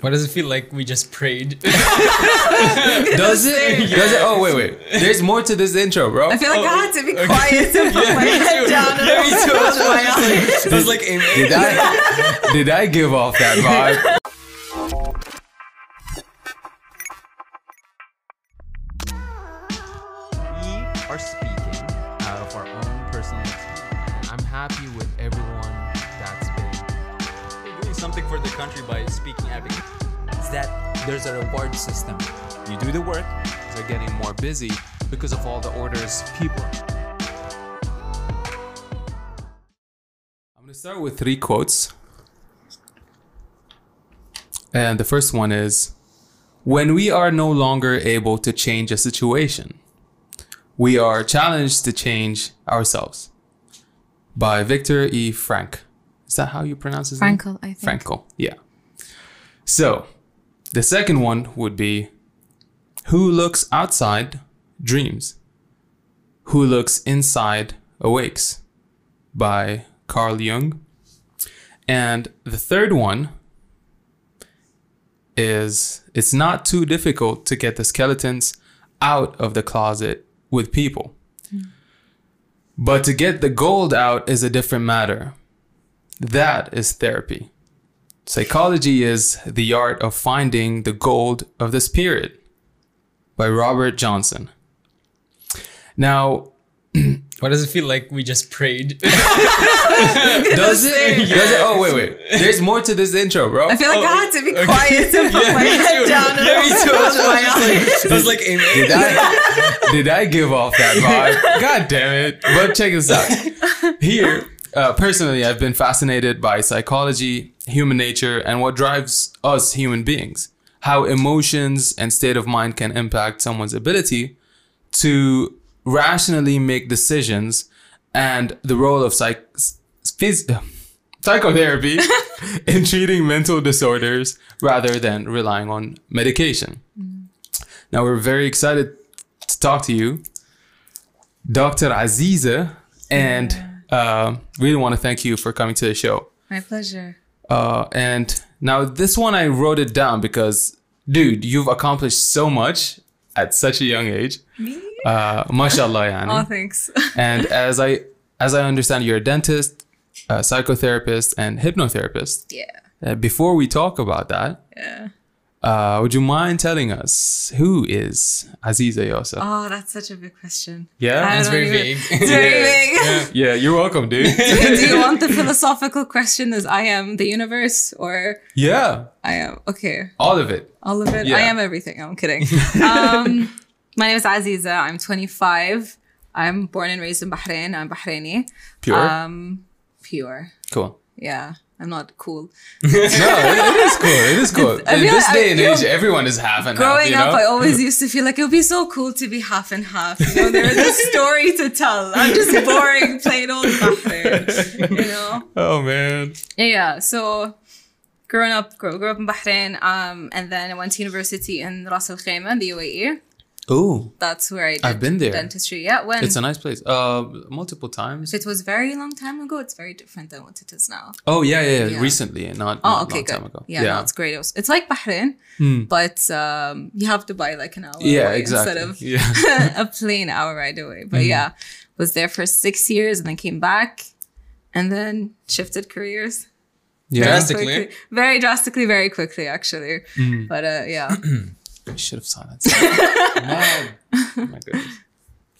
Why does it feel like we just prayed? Does it? Does it? Oh wait, wait. There's more to this intro, bro. I feel like I had to be oh, okay. quiet to put my head down and Yeah, me too. close my eyes. I was like, amen. Did I? Did I give off that vibe? Busy because of all the orders people. I'm gonna start with three quotes. And the first one is When we are no longer able to change a situation, we are challenged to change ourselves. By Victor E. Frank. Is that how you pronounce his name? Frankl, I think. Frankel, yeah. So, the second one would be Who looks outside dreams? Who looks inside awakes? By Carl Jung. And the third one is It's not too difficult to get the skeletons out of the closet with people. Hmm. But to get the gold out is a different matter. That is therapy. Psychology is the art of finding the gold of the spirit by Robert Johnson. Now, what does it feel like we just prayed? does it? Does it? Oh, wait, wait. There's more to this intro, bro. I feel like I had to be quiet to put my me head too. down and Yeah, me too. close my eyes. I was like, amen. Did I, did I give off that vibe? God damn it. But check this out. Here, uh, personally, I've been fascinated by psychology, human nature, and what drives us human beings. How emotions and state of mind can impact someone's ability to rationally make decisions and the role of psych- phys- psychotherapy in treating mental disorders rather than relying on medication. Now we're very excited to talk to you, Dr. Aziza, and uh, really want to thank you for coming to the show. My pleasure. Uh, and now this one I wrote it down because, dude, you've accomplished so much at such a young age. Me? Uh, mashallah, yani. Oh, thanks. And as I as I understand, you're a dentist, a psychotherapist, and hypnotherapist. yeah. Uh, before we talk about that, Yeah. Uh, would you mind telling us who is Aziza Yaser? Oh, that's such a big question. yeah, It's very even- vague. It's very big. yeah, you're welcome, dude. Do you want the philosophical question as I am the universe or yeah, I am okay. all of it. All of it. Yeah. I am everything. I'm kidding. Um, my name is Aziza. I'm 25. I'm born and raised in Bahrain. I'm Bahraini. Pure, Um, pure. cool. Yeah, I'm not cool. No, it, it is cool. It is cool. I In this day and age, everyone is half and half. Growing up, know? I always used to feel like it would be so cool to be half and half. You know, there is a story to tell. I'm just boring, plain old Bahrain. You know. oh man. Yeah, yeah. So growing up, grew, grew up in Bahrain, um, and then I went to university in Ras Al Khaimah the UAE. Ooh, That's where I did I've been there. dentistry. Yeah, when it's a nice place. Uh, multiple times. it was very long time ago. It's very different than what it is now. Oh yeah, yeah, yeah. Yeah. Recently, not, Oh, not okay, long good. time ago. Yeah, yeah. no, it's great. It was, it's like Bahrain, Hmm. but um, you have to buy like an hour yeah, away exactly. instead of yeah. a plane hour ride away. But Mm-hmm. yeah, was there for six years and then came back, and then shifted careers. yeah. Drastically. Quickly. Very drastically, very quickly, actually. Mm-hmm. But uh, yeah. I should have saw that. Oh my goodness.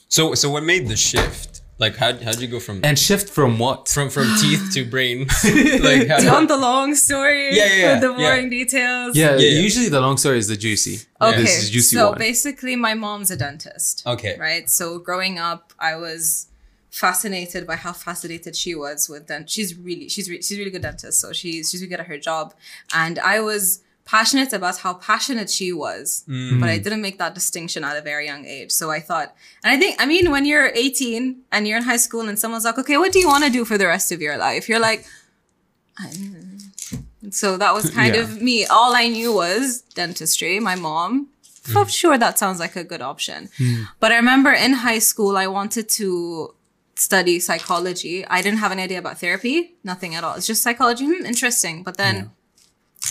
So, so what made the shift? Like, how how'd you go from And shift from what? from from teeth to brain? like, how, Do you want the long story? Yeah, yeah, yeah, With the yeah. boring details? yeah, Yeah, yeah. usually the long story is the juicy. Okay. This is juicy so one. basically, my mom's a dentist. Okay. Right. So growing up, I was fascinated by how fascinated she was with dent. She's really, she's re- she's a really good dentist. So she's she's really good at her job, and I was passionate about how passionate she was, mm. but I didn't make that distinction at a very young age. So I thought, and I think, I mean, when you're 18 and you're in high school and someone's like, okay, what do you want to do for the rest of your life? You're like, so that was kind Yeah. of me. All I knew was dentistry. My mom, oh, sure, that sounds like a good option. Mm. But I remember in high school, I wanted to study psychology. I didn't have an idea about therapy, nothing at all. It's just psychology, hmm, interesting. But then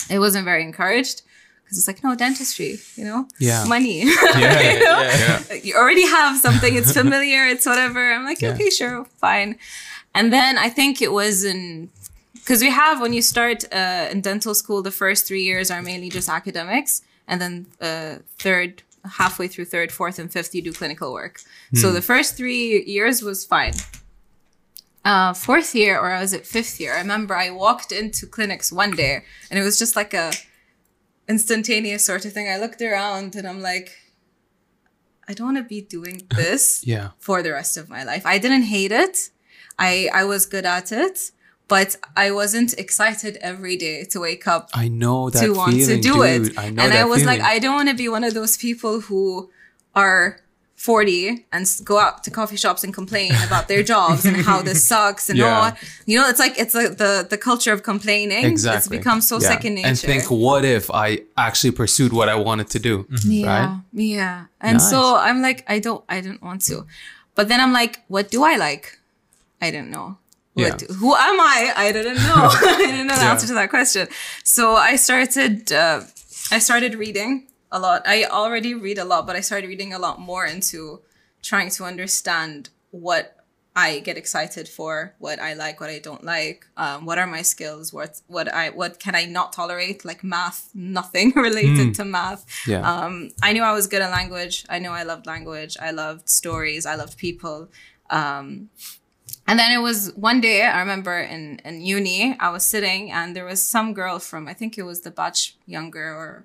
it wasn't very encouraged because it's like no dentistry, you know, Yeah. money. Yeah. you know? Yeah. you already have something it's familiar it's whatever i'm like okay sure fine and then i think it was in because we have when you start uh, in dental school the first three years are mainly just academics and then uh, third halfway through third fourth and fifth you do clinical work so the first three years was fine uh, fourth year or was it fifth year i remember i walked into clinics one day and it was just like a instantaneous sort of thing i looked around and i'm like I don't want to be doing this Yeah. for the rest of my life. I didn't hate it. I I was good at it, but I wasn't excited every day to wake up I know that to want feeling, to do dude. it. I know and I was like. I don't want to be one of those people who are 40 and go out to coffee shops and complain about their jobs and how this sucks and Yeah. all. You know, it's like it's like the the culture of complaining. exactly. It's become so Yeah. second nature. And think, what if I actually pursued what I wanted to do? Yeah, Right? yeah. And so I'm like, I don't, I didn't want to, but then I'm like, what do I like? I didn't know. What Yeah. do- who am I? I didn't know. I didn't know the Yeah. answer to that question. So I started, uh, I started reading a lot. I already read a lot, but I started reading a lot more into trying to understand what I get excited for, what I like, what I don't like, um, what are my skills, what what I what can I not tolerate, like math, nothing related to math. Yeah. Um, I knew I was good at language. I knew I loved language. I loved stories. I loved people. Um, and then it was one day, I remember in, in uni, I was sitting and there was some girl from, I think it was the batch younger or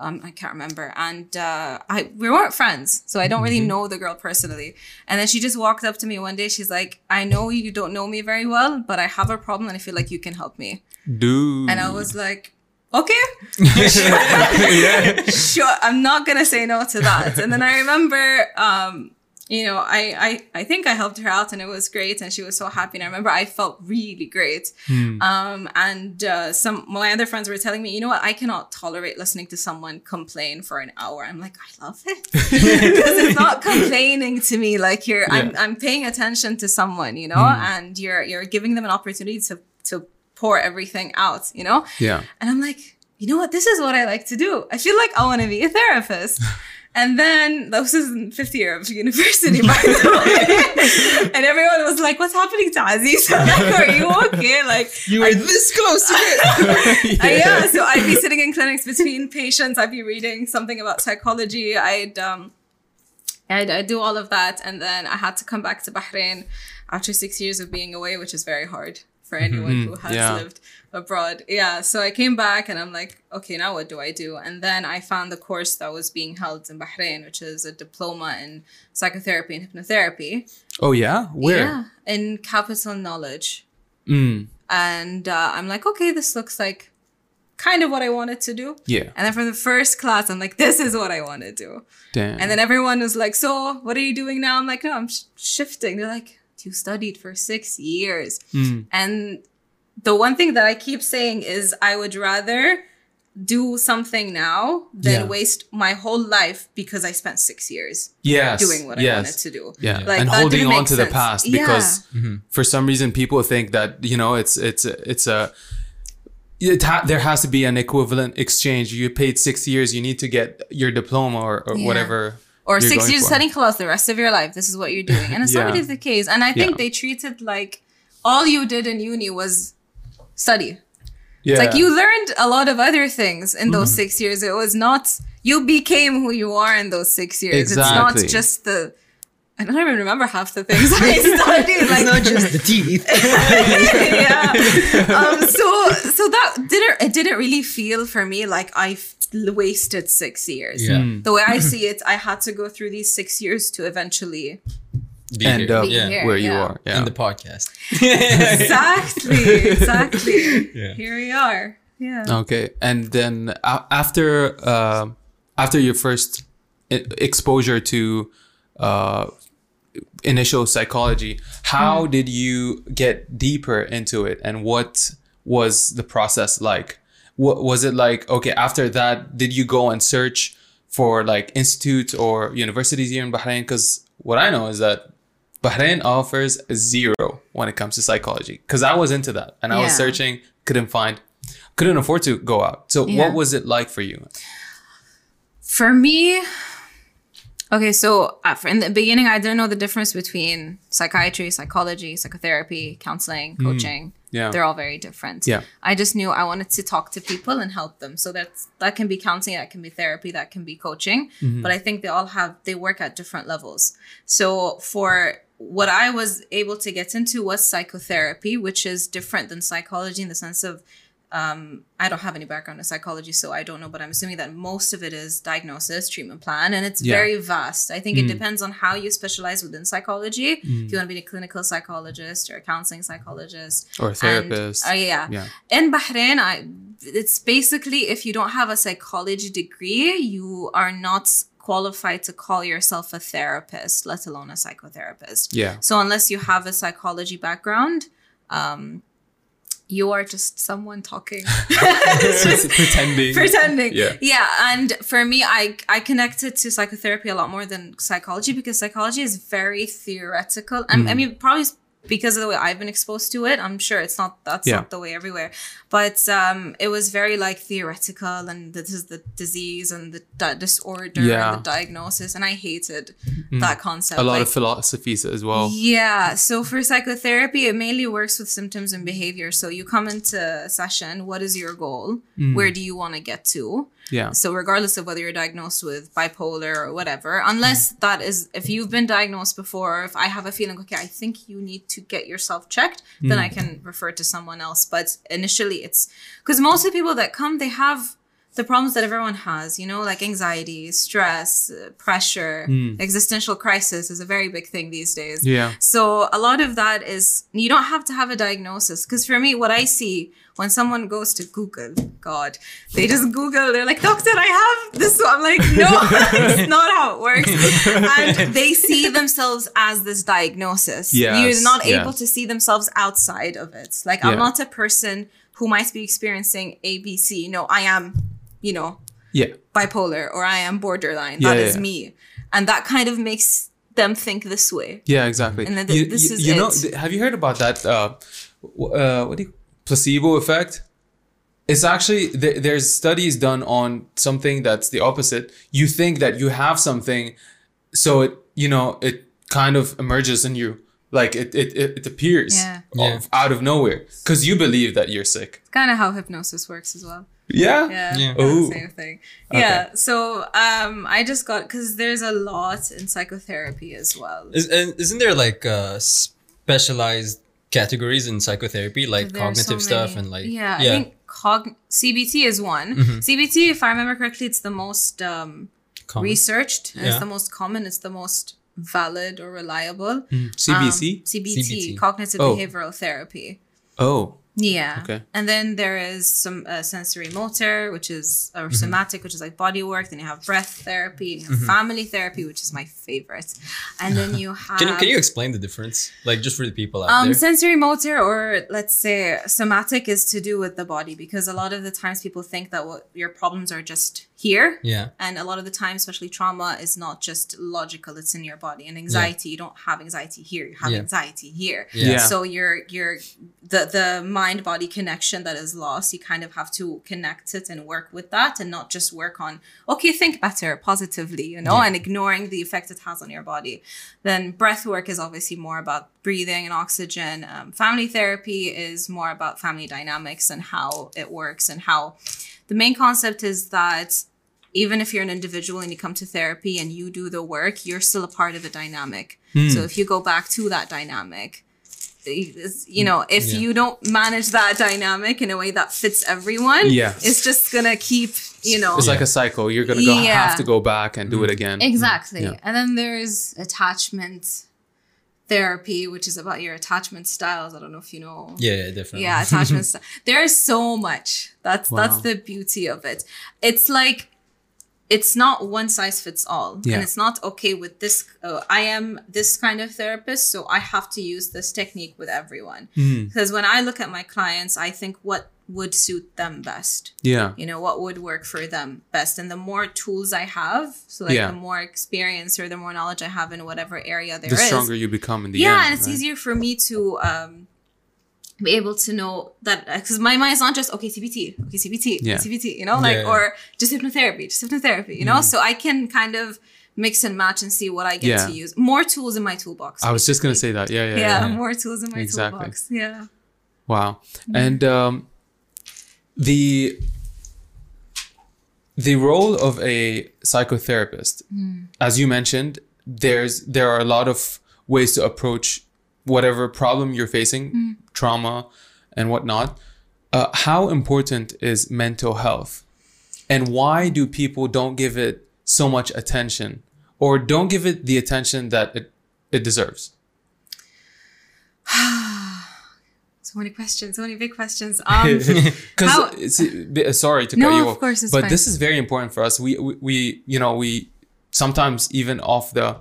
um, I can't remember. And uh, I we weren't friends, so I don't really know the girl personally. And then she just walked up to me one day. She's like, "I know you don't know me very well, but I have a problem, and I feel like you can help me." Dude. And I was like, "Okay, sure. I'm not gonna say no to that." And then I remember, um, you know, I, I I think I helped her out, and it was great, and she was so happy. And I remember I felt really great. Um, and uh, some my other friends were telling me, you know what, I cannot tolerate listening to someone complain for an hour. I'm like, I love it because it's not complaining to me. Like you're, I'm, I'm paying attention to someone, you know, and you're you're giving them an opportunity to to pour everything out, you know. yeah. And I'm like, you know what? This is what I like to do. I feel like I want to be a therapist. And then this is in fifth year of university, by the way. and everyone was like, "What's happening to Aziz? like, are you okay?" Like, You were this close to it. uh, yeah. So I'd be sitting in clinics between patients. I'd be reading something about psychology. I'd um, I'd, I'd do all of that, and then I had to come back to Bahrain after six years of being away, which is very hard for anyone who has yeah. lived abroad. Yeah. So I came back, and I'm like, okay, now what do I do? And then I found the course that was being held in Bahrain, which is a diploma in psychotherapy and hypnotherapy. Oh yeah. Where? Yeah, in capital knowledge Mm. and uh, I'm like, okay, this looks like kind of what I wanted to do. Yeah. And then from the first class, I'm like, this is what I want to do. Damn. And then everyone was like, so what are you doing now? I'm like, no, I'm sh- shifting. They're like, you studied for six years. Mm. And the one thing that I keep saying is I would rather do something now than Yeah. waste my whole life because I spent six years yes. doing what I wanted to do. Yeah, Like, and holding on make to the sense. past Yeah. because mm-hmm. for some reason people think that you know it's it's it's a it ha- there has to be an equivalent exchange. You paid six years, you need to get your diploma or, or Yeah. whatever. or six years for. studying class the rest of your life this is what you're doing and it's not really the case and i think Yeah. they treated like all you did in uni was study Yeah, it's like you learned a lot of other things in those Mm-hmm. six years it was not you became who you are in those six years Exactly. it's not just the I don't even remember half the things I studied. Like, it's not just the teeth. yeah. Um, so, so that didn't it didn't really feel for me like I f- wasted six years. Yeah. Mm. The way I see it, I had to go through these six years to eventually Be end here. up yeah. here. where you are. Yeah. In the podcast. exactly, exactly. Yeah. Here we are. Yeah. Okay, and then a- after uh, after your first exposure to uh, initial psychology, how did you get deeper into it, and what was the process like? What was it like? Okay, after that, did you go and search for like institutes or universities here in Bahrain? Because what I know is that Bahrain offers zero when it comes to psychology. Because I was into that and I was searching, couldn't find. couldn't afford to go out. So Yeah. what was it like for you? For me, okay, so uh, in the beginning, I didn't know the difference between psychiatry, psychology, psychotherapy, counseling, coaching. Yeah. They're all very different. Yeah. I just knew I wanted to talk to people and help them. So that's that can be counseling, that can be therapy, that can be coaching. But I think they all have they work at different levels. So for what I was able to get into was psychotherapy, which is different than psychology in the sense of um, I don't have any background in psychology, so I don't know, but I'm assuming that most of it is diagnosis, treatment plan, and it's Yeah. very vast. I think it depends on how you specialize within psychology. If you want to be a clinical psychologist or a counseling psychologist Or a and- therapist. uh, yeah. Yeah. In Bahrain, I, it's basically if you don't have a psychology degree, you are not qualified to call yourself a therapist, let alone a psychotherapist. Yeah. So unless you have a psychology background, um, you are just someone talking. pretending. pretending Yeah. yeah and for me i i connected to psychotherapy a lot more than psychology because psychology is very theoretical and Mm. i mean probably because of the way i've been exposed to it i'm sure it's not that's Yeah. not the way everywhere but um it was very like theoretical and this is the disease and the di- disorder Yeah. Mm. and the diagnosis and i hated that concept a lot Like, of philosophies as well. yeah. So for psychotherapy, it mainly works with symptoms and behavior. So you come into a session, what is your goal? Where do you want to get to? Yeah. So regardless of whether you're diagnosed with bipolar or whatever, unless mm. that is if you've been diagnosed before, if I have a feeling, okay, I think you need to get yourself checked, then I mm. can refer to someone else. But initially it's because most of the people that come, they have the problems that everyone has, you know, like anxiety, stress, uh, pressure, existential crisis is a very big thing these days. Yeah. So a lot of that is you don't have to have a diagnosis because for me, what I see when someone goes to Google, God, they just Google. They're like, "Doctor, I have this." I'm like, "No, it's not how it works." And they see themselves as this diagnosis. Yes, You're not able to see themselves outside of it. Like Yeah. I'm not a person who might be experiencing ABC. No, I am, you know, Yeah. bipolar or I am borderline. Yeah, That is yeah. me, and that kind of makes them think this way. Yeah, exactly. And then th- you, this you- is you know, it. th- have you heard about that? Uh, uh, what do you placebo effect? It's actually th- there's studies done on something that's the opposite. You think that you have something, so it you know it kind of emerges in you, like it it, it, it appears Yeah. Yeah. out of nowhere because you believe that you're sick. It's kind of how hypnosis works as well. Yeah. Yeah, Yeah. kinda Ooh. same thing. Yeah, so um, I just got because there's a lot in psychotherapy as well. Is, and isn't there like uh, specialized categories in psychotherapy, like There cognitive so stuff and like yeah, I think cog CBT is one. Mm-hmm. CBT, if I remember correctly, it's the most um, common. researched. and It's the most common. It's the most valid or reliable. CBC. Um, CBT, CBT. cognitive Oh. behavioral therapy. oh. Yeah. Okay. And then there is some uh, sensory motor, which is or somatic, which is like body work. Then you have breath therapy. You have family therapy, which is my favorite. And then you have Can you can you explain the difference, like just for the people out um, there? sensory motor, or let's say somatic, is to do with the body because a lot of the times people think that what your problems are just here. Yeah. And a lot of the time, especially trauma, is not just logical; it's in your body. And anxiety, you don't have anxiety here; you have Yeah. anxiety here. Yeah. Yeah. So your your the the mind body connection that is lost, you kind of have to connect it and work with that, and not just work on okay, think better positively, you know, Yeah. and ignoring the effect it has on your body. Then breath work is obviously more about breathing and oxygen. Um, family therapy is more about family dynamics and how it works and how the main concept is that even if you're an individual and you come to therapy and you do the work, you're still a part of a dynamic. Hmm. So if you go back to that dynamic, you know, hmm. if Yeah. you don't manage that dynamic in a way that fits everyone, Yeah. it's just gonna keep, you know, It's like a cycle. You're gonna go, Yeah. have to go back and do it hmm. again. Exactly. Yeah. And then there's attachment therapy, which is about your attachment styles. I don't know if you know. Yeah, yeah, definitely. Yeah, attachment style. There is so much. That's that's the beauty of it. It's like it's not one size fits all, Yeah. and it's not okay with this. Uh, I am this kind of therapist, so I have to use this technique with everyone. Hmm. Because when I look at my clients, I think what would suit them best Yeah. you know what would work for them best and the more tools i have so like Yeah. the more experience or the more knowledge i have in whatever area there The is, stronger you become in the yeah end. and it's right? easier for me to um be able to know that uh, because my mind is not just okay CBT, okay CBT, Yeah. CBT, you know, like Yeah. or just hypnotherapy, just hypnotherapy, you know. Mm. So I can kind of mix and match and see what I get to use. More tools in my toolbox. I was just gonna say that. Yeah, yeah, yeah, yeah. more tools in my Exactly. toolbox. Yeah. Wow. Mm-hmm. And um, the the role of a psychotherapist, mm. as you mentioned, there's there are a lot of ways to approach whatever problem you're facing, trauma and whatnot. Uh, how important is mental health, and why do people don't give it so much attention, or don't give it the attention that it it deserves? So many questions, so many big questions. Um, How- Because sorry to No, cut you off, of course, it's but fine. this is very important for us. We, we we you know we sometimes even off the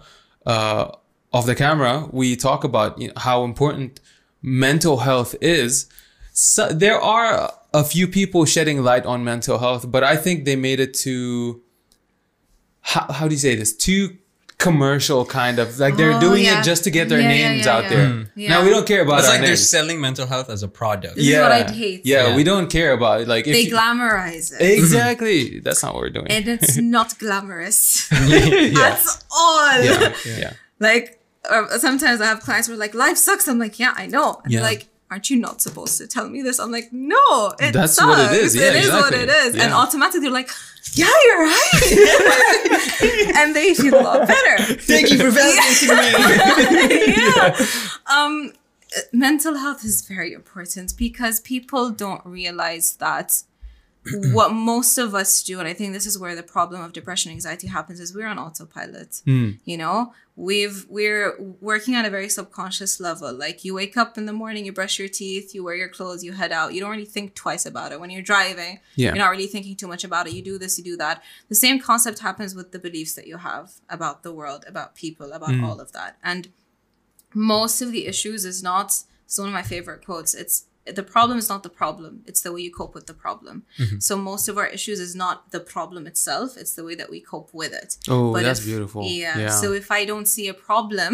uh, off the camera we talk about you know, how important mental health is. So there are a few people shedding light on mental health, but I think they made it too. How, how do you say this? Too commercial kind of like they're Oh, doing yeah. it just to get their Yeah, yeah, names yeah, out yeah. there. Mm. Now we don't care about it. It's our like they're selling mental health as a product. This is what I'd hate. Yeah, Yeah. we don't care about it. Like if they you- glamorize it. exactly, that's not what we're doing. and it's not glamorous yeah, at all. yeah, yeah. Like or sometimes I have clients who are like, "Life sucks." I'm like, "Yeah, I know." And Yeah. like, "Aren't you not supposed to tell me this?" I'm like, "No, it That's sucks. what it is. Yeah, it is what exactly. it is." And automatically they're like, "Yeah, you're right," and they feel a lot better. Thank you for validating me. yeah. Um, mental health is very important because people don't realize that what most of us do, and I think this is where the problem of depression and anxiety happens, is we're on autopilot. Hmm. You know, we've we're working at a very subconscious level. Like you wake up in the morning, you brush your teeth, you wear your clothes, you head out. You don't really think twice about it. When you're driving, Yeah. you're not really thinking too much about it. You do this, you do that. The same concept happens with the beliefs that you have about the world, about people, about hmm. all of that. And most of the issues is not it's one of my favorite quotes it's the problem is not the problem it's the way you cope with the problem so most of our issues is not the problem itself it's the way that we cope with it Oh, but that's if- beautiful. yeah, Yeah. so if i don't see a problem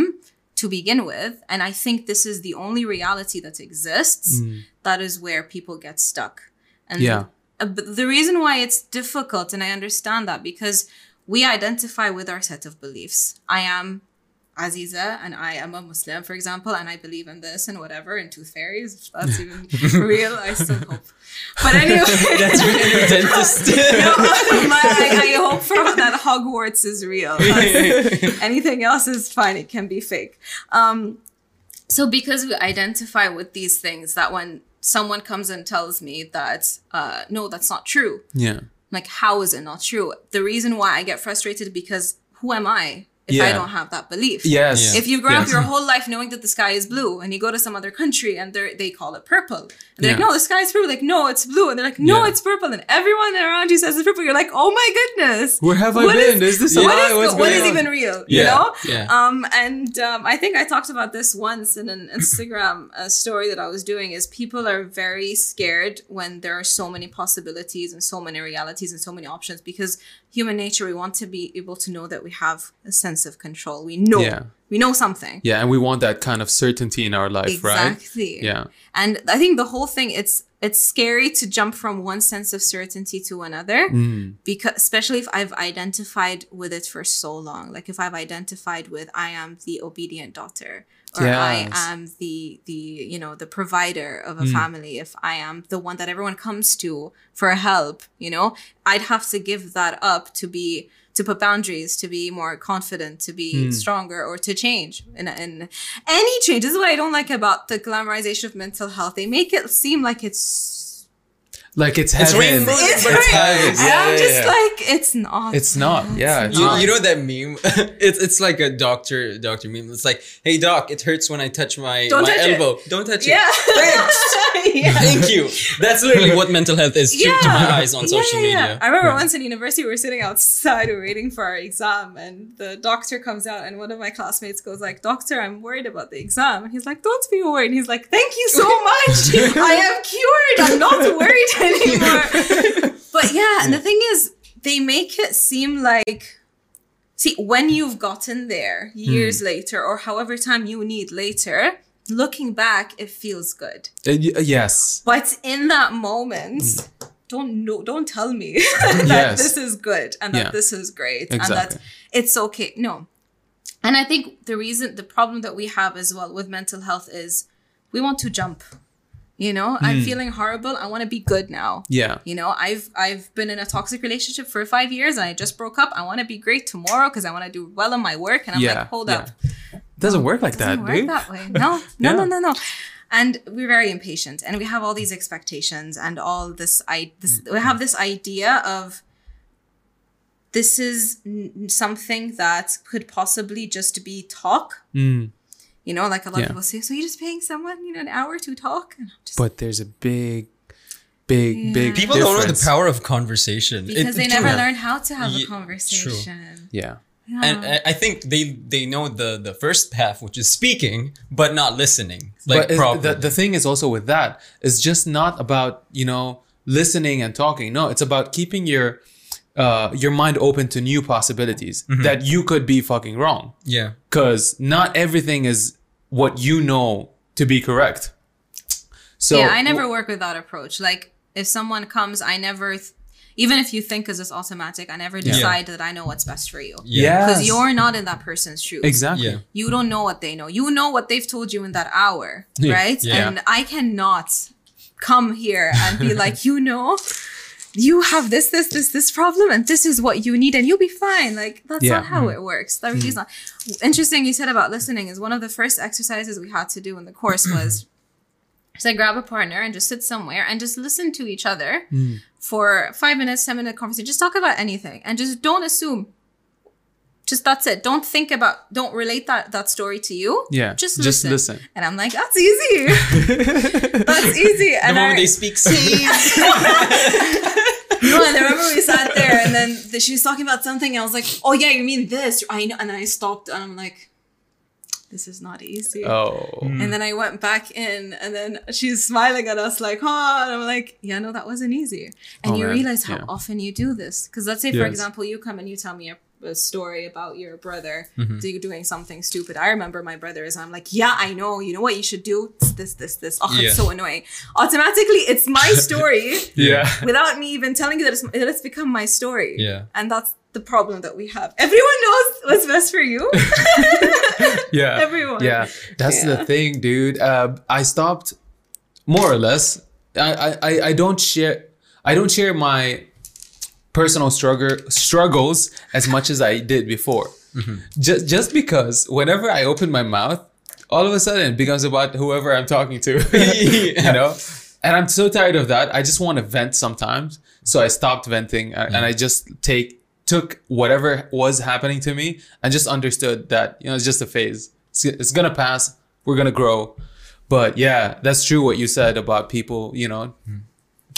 to begin with and i think this is the only reality that exists that is where people get stuck and Yeah. uh, but the reason why it's difficult and i understand that because we identify with our set of beliefs i am Aziza and I am a Muslim, for example, and I believe in this and whatever, in tooth fairies, if that's even real, I still hope. But anyway, That's really dentist. no, my, I, I hope for that Hogwarts is real. Anything else is fine. It can be fake. Um, so because we identify with these things, that when someone comes and tells me that uh, no, that's not true, yeah. like how is it not true? The reason why I get frustrated because who am I if I don't have that belief? Yes. If you grow up your whole life knowing that the sky is blue and you go to some other country and they they call it purple. And they're like, no, the sky is purple. Like, no, it's blue. And they're like, no, Yeah. it's purple. And everyone around you says it's purple. You're like, oh my goodness. Where have I been? is- Is this a what lie? is, What's what going is on? even real? Yeah. You know? Yeah. Um, and um, I think I talked about this once in an Instagram uh, story that I was doing. Is people are very scared when there are so many possibilities and so many realities and so many options because human nature we want to be able to know that we have a sense of control. We know. Yeah. We know something. Yeah, and we want that kind of certainty in our life, right? Exactly. Yeah. And I think the whole thing it's it's scary to jump from one sense of certainty to another Mm. because especially if I've identified with it for so long. Like if I've identified with I am the obedient daughter or I am the the you know the provider of a Mm. family, if I am the one that everyone comes to for help, you know, I'd have to give that up to be to put boundaries, to be more confident, to be Mm. stronger, or to change. And, and any change this is what I don't like about the glamorization of mental health. They make it seem like it's Like it's It's heaven. rainbow. it's But it's great. heaven. And Yeah, I'm just yeah. like it's not. It's not. Yeah, it's You, not. you know that meme? it's it's like a doctor doctor meme. It's like, hey doc, it hurts when I touch my Don't my touch it." elbow. Don't touch yeah. it. Thanks. yeah. Thank you. That's literally what mental health is to, to my eyes on social yeah, yeah. media. I remember once in university, we were sitting outside, waiting for our exam, and the doctor comes out, and one of my classmates goes like, "Doctor, I'm worried about the exam," and he's like, "Don't be worried." And he's like, "Thank you so much. I am cured. I'm not worried anymore." but yeah, and the thing is, they make it seem like. See, when you've gotten there years hmm. later, or however time you need later, looking back, it feels good. Uh, y- uh, yes. But in that moment, hmm. don't no, don't tell me that Yes. this is good and that Yeah. this is great and that it's okay. No. And I think the reason the problem that we have as well with mental health is we want to jump. You know, I'm hmm. feeling horrible. I want to be good now. Yeah. You know, I've I've been in a toxic relationship for five years and I just broke up. I want to be great tomorrow because I want to do well in my work. And I'm Yeah, like, hold yeah. up Doesn't work like that. doesn't that, work dude. that way. No, no, Yeah. no, no, no. And we're very impatient, and we have all these expectations and all this. I this mm, we mm. have this idea of this is n- something that could possibly just be talk. Mm. You know, like a lot Yeah. of people say, so you're just paying someone, you know, an hour to talk. And just, But there's a big, big, big People don't know the power of conversation. because It- they it- never yeah. learn how to have Ye- a conversation. Yeah. Yeah. And I- I think they they know the the first half, which is speaking, but not listening. Like but properly. the, the thing is also with that is just not about you know listening and talking no it's about keeping your uh your mind open to new possibilities Mm-hmm. that you could be fucking wrong yeah. because not everything is what you know to be correct so yeah, I never work with that approach. Like if someone comes, I never, th- even if you think is this automatic, I never decide that I know what's best for you. yeah Because you're not in that person's shoes. exactly Yeah. You don't know what they know. You know what they've told you in that hour, Yeah. right? Yeah. And I cannot come here and be like, you know, you have this, this, this, this problem, and this is what you need, and you'll be fine. Like that's Yeah. not how it works. That really is mm-hmm. not. Interesting. You said about listening is one of the first exercises we had to do in the course was. So grab a partner and just sit somewhere and just listen to each other mm. for five minutes, ten minute conversation. Just talk about anything and just don't assume. Just that's it. Don't think about. Don't relate that that story to you. Yeah, Just just listen. listen. And I'm like, that's easy. that's easy. The And moment I, they speak same. no, and I remember we sat there and then the, she was talking about something. And I was like, oh yeah, you mean this? I know. And then I stopped and I'm like, this is not easy. oh hmm. And then I went back in, and then she's smiling at us like, "Huh?" And I'm like, "Yeah, no, that wasn't easy." And Oh, you man. realize how Yeah. often you do this, because let's say, for Yes. example, you come and you tell me a, a story about your brother Mm-hmm. doing something stupid. I remember my brothers. I'm like, "Yeah, I know. You know what you should do? It's this, this, this. Oh, Yeah. it's so annoying." Automatically, it's my story yeah without me even telling you that it's, that it's become my story. Yeah. and that's the problem that we have. Everyone knows what's best for you. yeah Everyone. yeah that's the thing dude uh, i stopped more or less I, I I- i don't share i don't share my personal struggle struggles as much as i did before. Mm-hmm. Just just because whenever i open my mouth all of a sudden it becomes about whoever i'm talking to. You know? And i'm so tired of that. I just want to vent sometimes. So i stopped venting uh, and i mm-hmm. just take took whatever was happening to me and just understood that you know it's just a phase. It's, it's gonna pass. We're gonna grow. But yeah that's true what you said about people you know mm-hmm.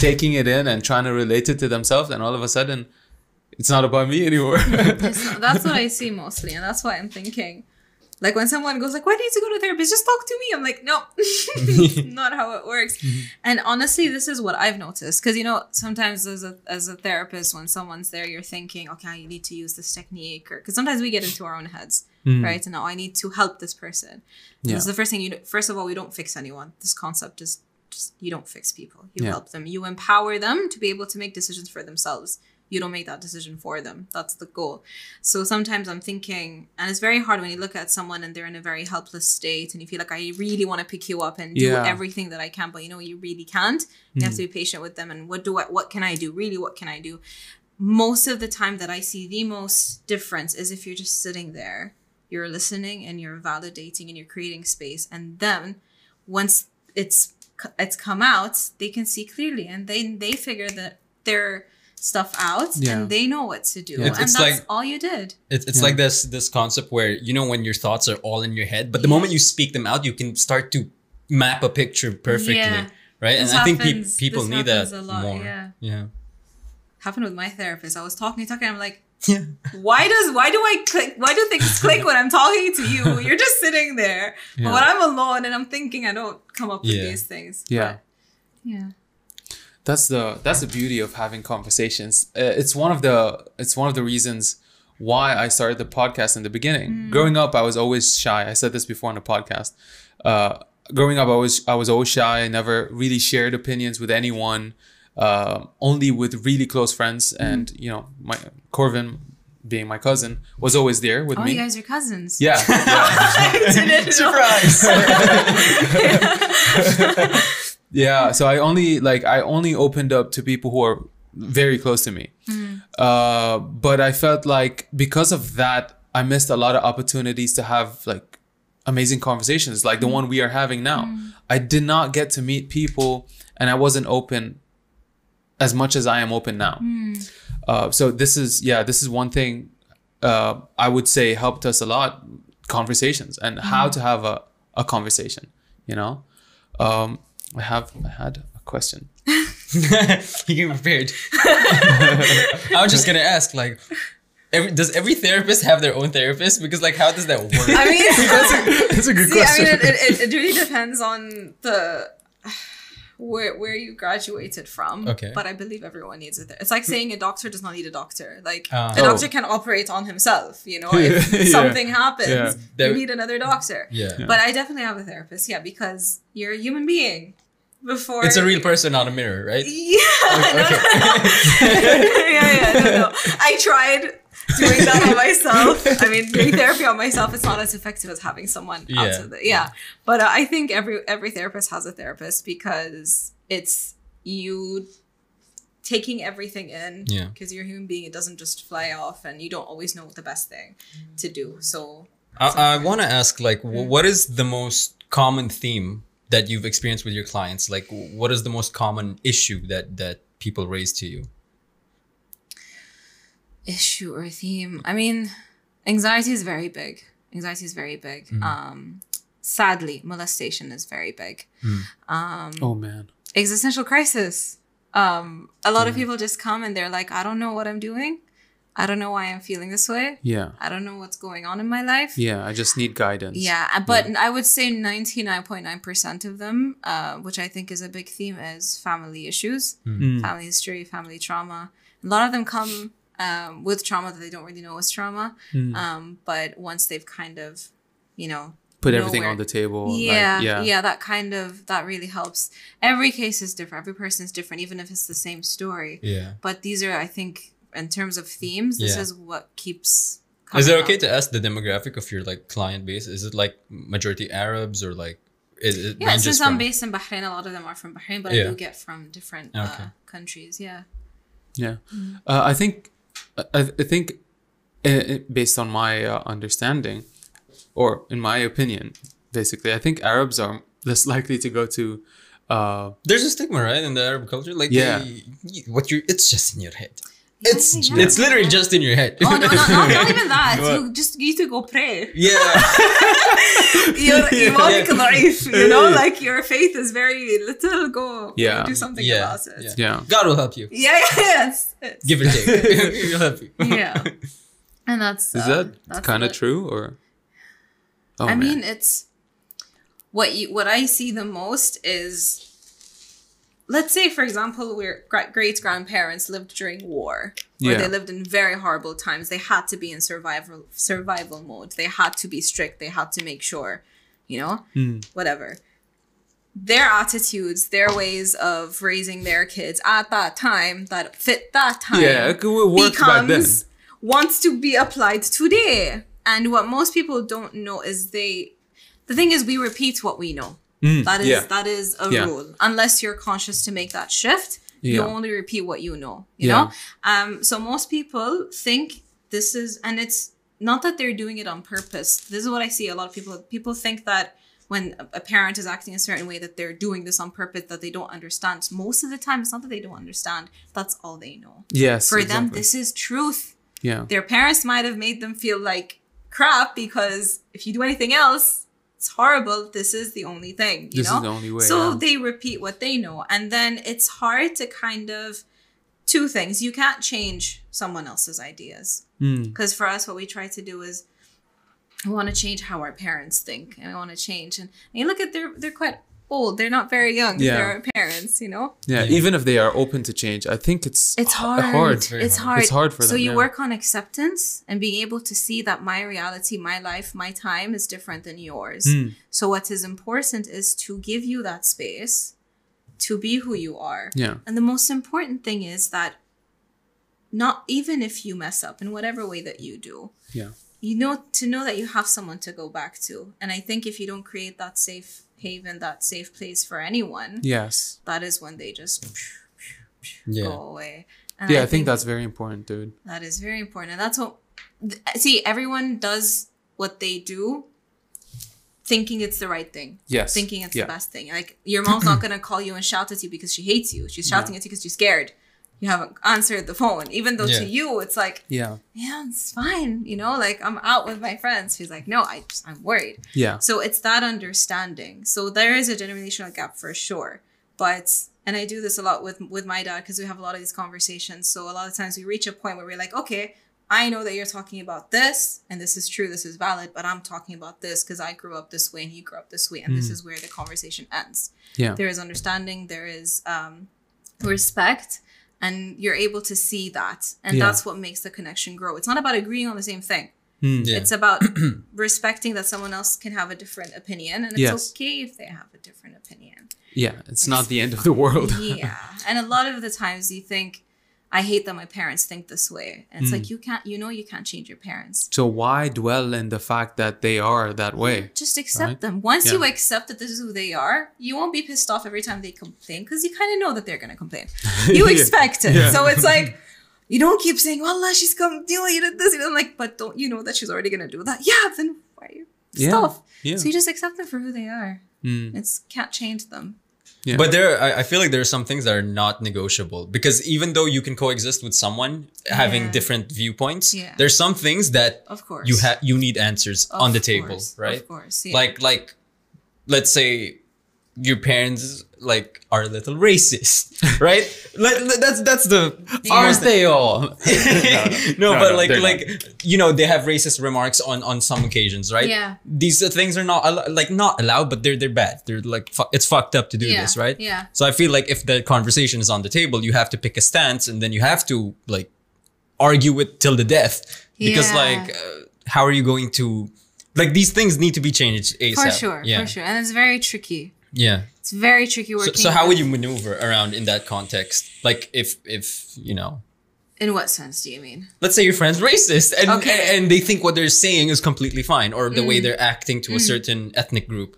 Taking it in and trying to relate it to themselves and all of a sudden it's not about me anymore not- that's what I see mostly, and that's why I'm thinking. Like when someone goes like, "Why do you need to go to therapy Just talk to me." I'm like, "No, not how it works." Mm-hmm. And honestly, this is what I've noticed because you know sometimes as a as a therapist, when someone's there, you're thinking, "Okay, you need to use this technique," or because sometimes we get into our own heads, mm. right? And now I need to help this person. Yeah. This is the first thing you. Do. First of all, we don't fix anyone. This concept is just you don't fix people. You Yeah. help them. You empower them to be able to make decisions for themselves. You don't make that decision for them. That's the goal. So sometimes I'm thinking, and it's very hard when you look at someone and they're in a very helpless state, and you feel like I really want to pick you up and do Yeah. everything that I can, but you know you really can't. You have to hmm. be patient with them. And what do I? What can I do? Really, what can I do? Most of the time that I see the most difference is if you're just sitting there, you're listening and you're validating and you're creating space, and then once it's it's come out, they can see clearly and then they figure that their stuff out Yeah. and they know what to do. It's- and it's that's like- all you did. It's, it's Yeah. like this this concept where you know when your thoughts are all in your head, but the moment you speak them out, you can start to map a picture perfectly, Yeah. right? This and I think pe- people need that a lot, more. yeah. yeah. Happened with my therapist. I was talking, talking, I'm like, Yeah. why does why do I click why do things click when I'm talking to you? You're just sitting there. Yeah. But when I'm alone and I'm thinking I don't come up with Yeah. these things. Yeah. But, yeah. that's the that's the beauty of having conversations uh, it's one of the it's one of the reasons why i started the podcast in the beginning growing up i was always shy i said this before on the podcast uh growing up, I was I was always shy. I never really shared opinions with anyone. Uh, only with really close friends, and you know, my Corvin, being my cousin, was always there with Oh, me. you guys are cousins. yeah, yeah. Surprise! yeah so i only like i only opened up to people who are very close to me uh but i felt like because of that i missed a lot of opportunities to have like amazing conversations like the one we are having now i did not get to meet people and i wasn't open as much as i am open now uh so this is yeah this is one thing uh i would say helped us a lot conversations and how to have a, a conversation you know um i have i had a question you came prepared. I was just gonna ask, like, every, does every therapist have their own therapist? Because, like, how does that work? I mean, that's a good See, I mean, it, it, it really depends on the where where you graduated from. Okay. But I believe everyone needs it. It's like saying a doctor does not need a doctor. Like Ah. a Oh. doctor can operate on himself. You know, if Yeah. something happens, Yeah. You need another doctor. yeah. But I definitely have a therapist. Yeah, because you're a human being. Before It's a real person, not a mirror, right? Yeah. no, no, no. yeah, yeah, no, no. I tried doing that on myself. I mean, doing therapy on myself is not as effective as having someone Yeah. outside. The, yeah, but uh, I think every every therapist has a therapist because it's you taking everything in. Yeah. Because you're a human being, it doesn't just fly off, and you don't always know the best thing to do. So I, I want to ask, like, wh- what is the most common theme that you've experienced with your clients? Like, what is the most common issue that that people raise to you? issue or theme. I mean, anxiety is very big. Anxiety is very big. Mm-hmm. Um, sadly, molestation is very big. um oh man Existential crisis. Um, a lot of people just come and they're like, I don't know what I'm doing. I don't know why I'm feeling this way. yeah I don't know what's going on in my life. yeah i just need guidance Yeah, but I would say 99.9% of them, uh, which I think is a big theme, is family issues, Mm. family history, family trauma. A lot of them come um, with trauma that they don't really know is trauma. Mm. Um, but once they've kind of, you know, put know everything where- on the table like, yeah, yeah yeah, that kind of that really helps. Every case is different. Every person is different, even if it's the same story. Yeah. But these are, I think, in terms of themes, this Yeah. is what keeps. Is it okay up. to ask the demographic of your like client base? Is it like majority Arabs or like is it Yeah, ranges since I'm based in Bahrain, a lot of them are from Bahrain, but Yeah. I do get from different Okay. uh, countries. Yeah. Yeah, uh, I think I, I think uh, based on my uh, understanding, or in my opinion, basically, I think Arabs are less likely to go to. Uh, There's a stigma, right, in the Arab culture. Like, Yeah. they- what you it's just in your head. It's yeah, it's literally just in your head. Oh no, no, no not even that. What? You just need to go pray. Yeah. your yeah. Life, you know, like your faith is very little. Go yeah. do something about it. Yeah. God will help you. Yeah, yes. Give it take. He'll help you. Yeah. And that's Is uh, that kind of true or oh, I man. mean it's what you what I see the most is let's say for example where great grandparents lived during war or Yeah. they lived in very horrible times they had to be in survival survival mode they had to be strict they had to make sure you know Hmm. whatever their attitudes their ways of raising their kids at that time that fit that time yeah, it could then. becomes wants to be applied today. And what most people don't know is they the thing is we repeat what we know. Mm, That is yeah. that is a Yeah. rule. Unless you're conscious to make that shift, you only repeat what you know. You Yeah. know? Um so most people think this is and it's not that they're doing it on purpose. This is what I see a lot of people people think that when a- a parent is acting a certain way that they're doing this on purpose that they don't understand. Most of the time it's not that they don't understand. That's all they know. Yes, For them this is truth yeah, their parents might have made them feel like crap because if you do anything else, it's horrible. This is the only thing, you This know? is the only way, So yeah. they repeat what they know. And then it's hard to kind of two things. You can't change someone else's ideas. Mm, Because for us, what we try to do is we want to change how our parents think and we want to change. And, and you look at they're they're quite old. They're not very young. Yeah. They're parents, you know? Yeah, Yeah. even if they are open to change, I think it's It's hard. hard. very It's hard. hard. It's hard for So them, So you yeah. work on acceptance and being able to see that my reality, my life, my time is different than yours. Mm. So what is important is to give you that space to be who you are. Yeah. And the most important thing is that not even if you mess up in whatever way that you do, Yeah. you know to know that you have someone to go back to. And I think if you don't create that safe haven, that safe place for anyone, Yes. that is when they just Yeah. go away. And Yeah, I, think, that's very important, dude. that is very important. And that's what see, everyone does what they do thinking it's the right thing. Yes. Thinking it's yeah. the best thing. Like your mom's not gonna call you and shout at you because she hates you. She's shouting at you because she's scared. You haven't answered the phone. Even though Yeah. to you it's like, Yeah. yeah, it's fine. You know, like I'm out with my friends. She's like, no, I just, I'm worried. Yeah. So it's that understanding. So there is a generational gap for sure. But and I do this a lot with with my dad because we have a lot of these conversations. So a lot of times we reach a point where we're like, okay, I know that you're talking about this and this is true, this is valid, but I'm talking about this because I grew up this way and you grew up this way, and this is where the conversation ends. Yeah. There is understanding, there is um, respect, and you're able to see that, and Yeah. that's what makes the connection grow. It's not about agreeing on the same thing. Mm. Yeah. It's about respecting that someone else can have a different opinion, and it's Yes. okay if they have a different opinion. Yeah. It's not the end of the world. yeah, and a lot of the times you think, "I hate that my parents think this way," and it's like Hmm. you can't, you know, you can't change your parents. So why dwell in the fact that they are that way? Just accept Right? them. Once you accept that this is who they are, you won't be pissed off every time they complain because you kind of know that they're gonna complain. You Yeah. expect it, Yeah. so it's like. You don't keep saying, "Wallah, she's come, know, you did this." Know, I'm like, but don't you know that she's already gonna do that? Yeah, then why are you Yeah. stuff? Yeah. So you just accept them for who they are. Mm. It's can't change them. Yeah. But there, I, I feel like there are some things that are not negotiable because even though you can coexist with someone having Yeah. different viewpoints, Yeah. there's some things that Of course. you have you need answers Of on the table, course, right? Of course. Yeah. Like like, let's say your parents like are a little racist, right? Let- let- that's that's the Aren't they all? no, No, but no, like they're like you know they have racist remarks on on some occasions, right? Yeah. These uh, things are not like not allowed, but they're they're bad. They're like fu- it's fucked up to do Yeah, this, right? yeah. So I feel like if the conversation is on the table, you have to pick a stance, and then you have to like argue it till the death because Yeah. like uh, how are you going to like these things need to be changed ASAP. for sure. Yeah. For sure. And it's very tricky. Yeah. It's very tricky So, working. so how would you maneuver around in that context? Like if if you know In what sense do you mean? let's say your friend's racist and Okay. Mm. and they think what they're saying is completely fine or the way they're acting to a certain ethnic group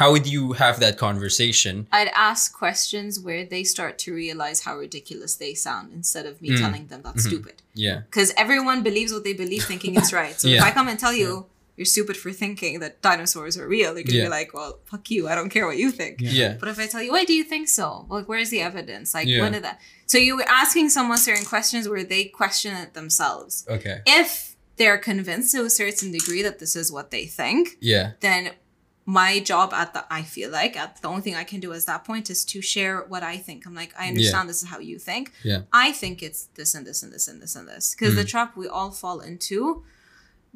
how would you have that conversation I'd ask questions where they start to realize how ridiculous they sound instead of me Mm. telling them that's stupid. yeah Because everyone believes what they believe, thinking it's right. So if I come and tell you you're stupid for thinking that dinosaurs are real, you're gonna Yeah. be like, "Well, fuck you. I don't care what you think." yeah But if I tell you, why do you think so? Like, where's the evidence? Like, Yeah. when did that? So you were asking someone certain questions where they question it themselves. okay If they're convinced to a certain degree that this is what they think, yeah then my job at the I feel like at the only thing I can do at that point is to share what I think. I'm like, I understand this is how you think. Yeah. I think it's this and this and this and this and this. Because the hmm. trap we all fall into,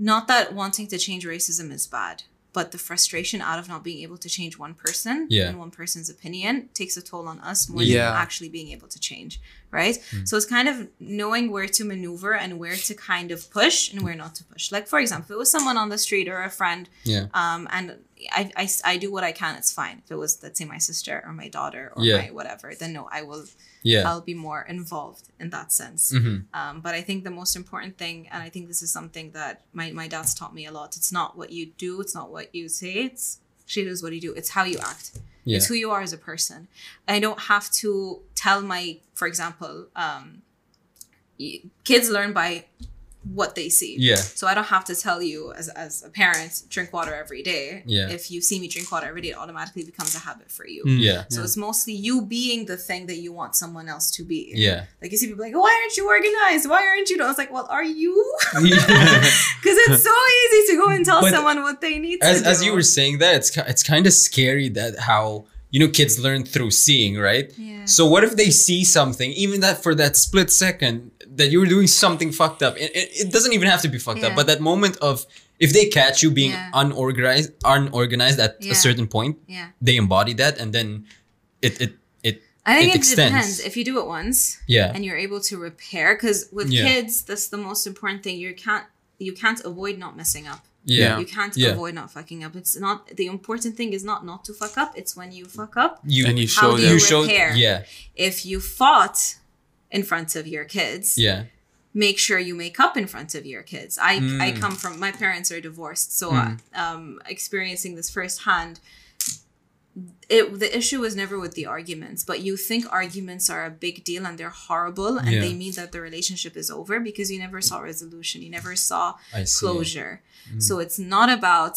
not that wanting to change racism is bad, but the frustration out of not being able to change one person Yeah. and one person's opinion takes a toll on us more Yeah. than actually being able to change. Right. So it's kind of knowing where to maneuver and where to kind of push and where not to push. Like, for example, if it was someone on the street or a friend yeah um, and I, I, I do what I can. It's fine. If it was, let's say, my sister or my daughter or Yeah. my whatever, then no, I will. yeah I'll be more involved in that sense. Mhm. Um, but I think the most important thing, and I think this is something that my my dad's taught me a lot. It's not what you do. It's not what you say. It's she does what you do. It's how you act. yeah It's who you are as a person. I don't have to tell my, for example, um, kids learn by what they see. yeah So I don't have to tell you as, as a parent, drink water every day. Yeah. If you see me drink water every day, it automatically becomes a habit for you. Mm. yeah So it's mostly you being the thing that you want someone else to be. yeah Like you see people like, why aren't you organized? Why aren't you? I was like, well, are you? Because it's so easy to go and tell But someone what they need as, to as do. you were saying that it's it's kind of scary that how you know kids learn through seeing right Yeah. so what if they see something even that for that split second that you were doing something fucked up it, it, it doesn't even have to be fucked Yeah. up but that moment of if they catch you being Yeah. unorganized unorganized at Yeah. a certain point Yeah. they embody that and then it it it I think It it, extends. depends. If you do it once yeah and you're able to repair, because with Yeah. kids, that's the most important thing. You can't you can't avoid not messing up. yeah You can't Yeah. avoid not fucking up. It's not the important thing is not not to fuck up. It's when you fuck up. you and you How show do them. you you showed repair? yeah If you fought in front of your kids, yeah make sure you make up in front of your kids. I I Mm. come from my parents are divorced, so Mm. um, experiencing this firsthand. It the issue was never with the arguments, but you think arguments are a big deal and they're horrible and Yeah. they mean that the relationship is over because you never saw resolution, you never saw I closure. So it's not about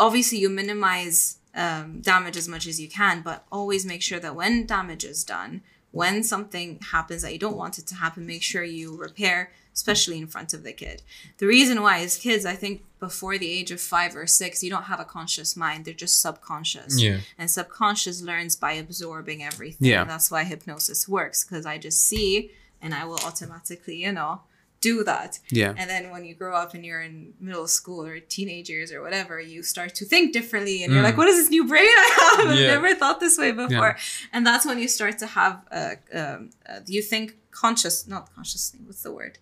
obviously you minimize um, damage as much as you can, but always make sure that when damage is done, when something happens that you don't want it to happen, make sure you repair, especially in front of the kid. The reason why is kids, I think before the age of five or six, you don't have a conscious mind. They're just subconscious. yeah And subconscious learns by absorbing everything. Yeah. That's why hypnosis works because I just see and I will automatically, you know, do that. Yeah. And then when you grow up and you're in middle school or teenagers or whatever, you start to think differently and you're like, what is this new brain I have? I've Yeah. never thought this way before. And that's when you start to have, uh, um, uh, you think conscious, not consciously, what's the word?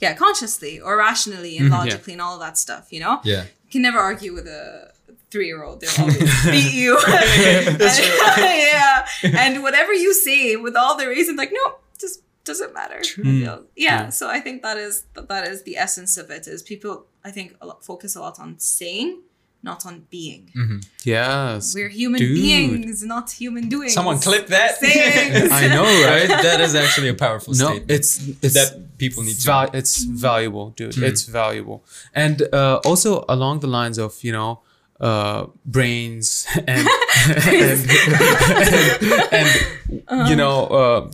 Yeah, consciously or rationally and logically and all that stuff, you know? yeah You can never argue with a three year old. They'll always beat you. yeah. And whatever you say with all the reasons, like, no, just doesn't matter. Yeah. Yeah. So I think that is that is the essence of it. Is people I think a lot, focus a lot on saying, not on being. Yes. We're human Dude. beings, not human doings. someone clip that Sayings. I know, right right? that is actually a powerful no, statement it's it's that people need to val- it's valuable, dude. It's valuable, and uh, also along the lines of you know uh, brains and and, and, and, you know uh,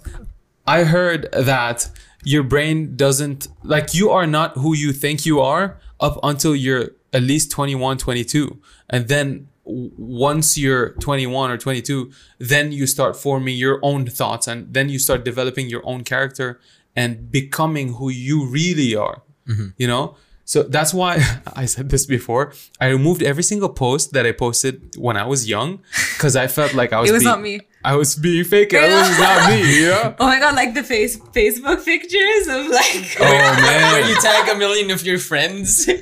I heard that your brain doesn't like you are not who you think you are up until you're at least 21 22 and then once you're 21 or 22 then you start forming your own thoughts and then you start developing your own character and becoming who you really are mm-hmm. you know? So that's why i said this before. I removed every single post that i posted when i was young because i felt like i was It was being, not me. I was being fake it was not me you know? Oh my god, like the face Facebook pictures of like oh when man you tag a million of your friends.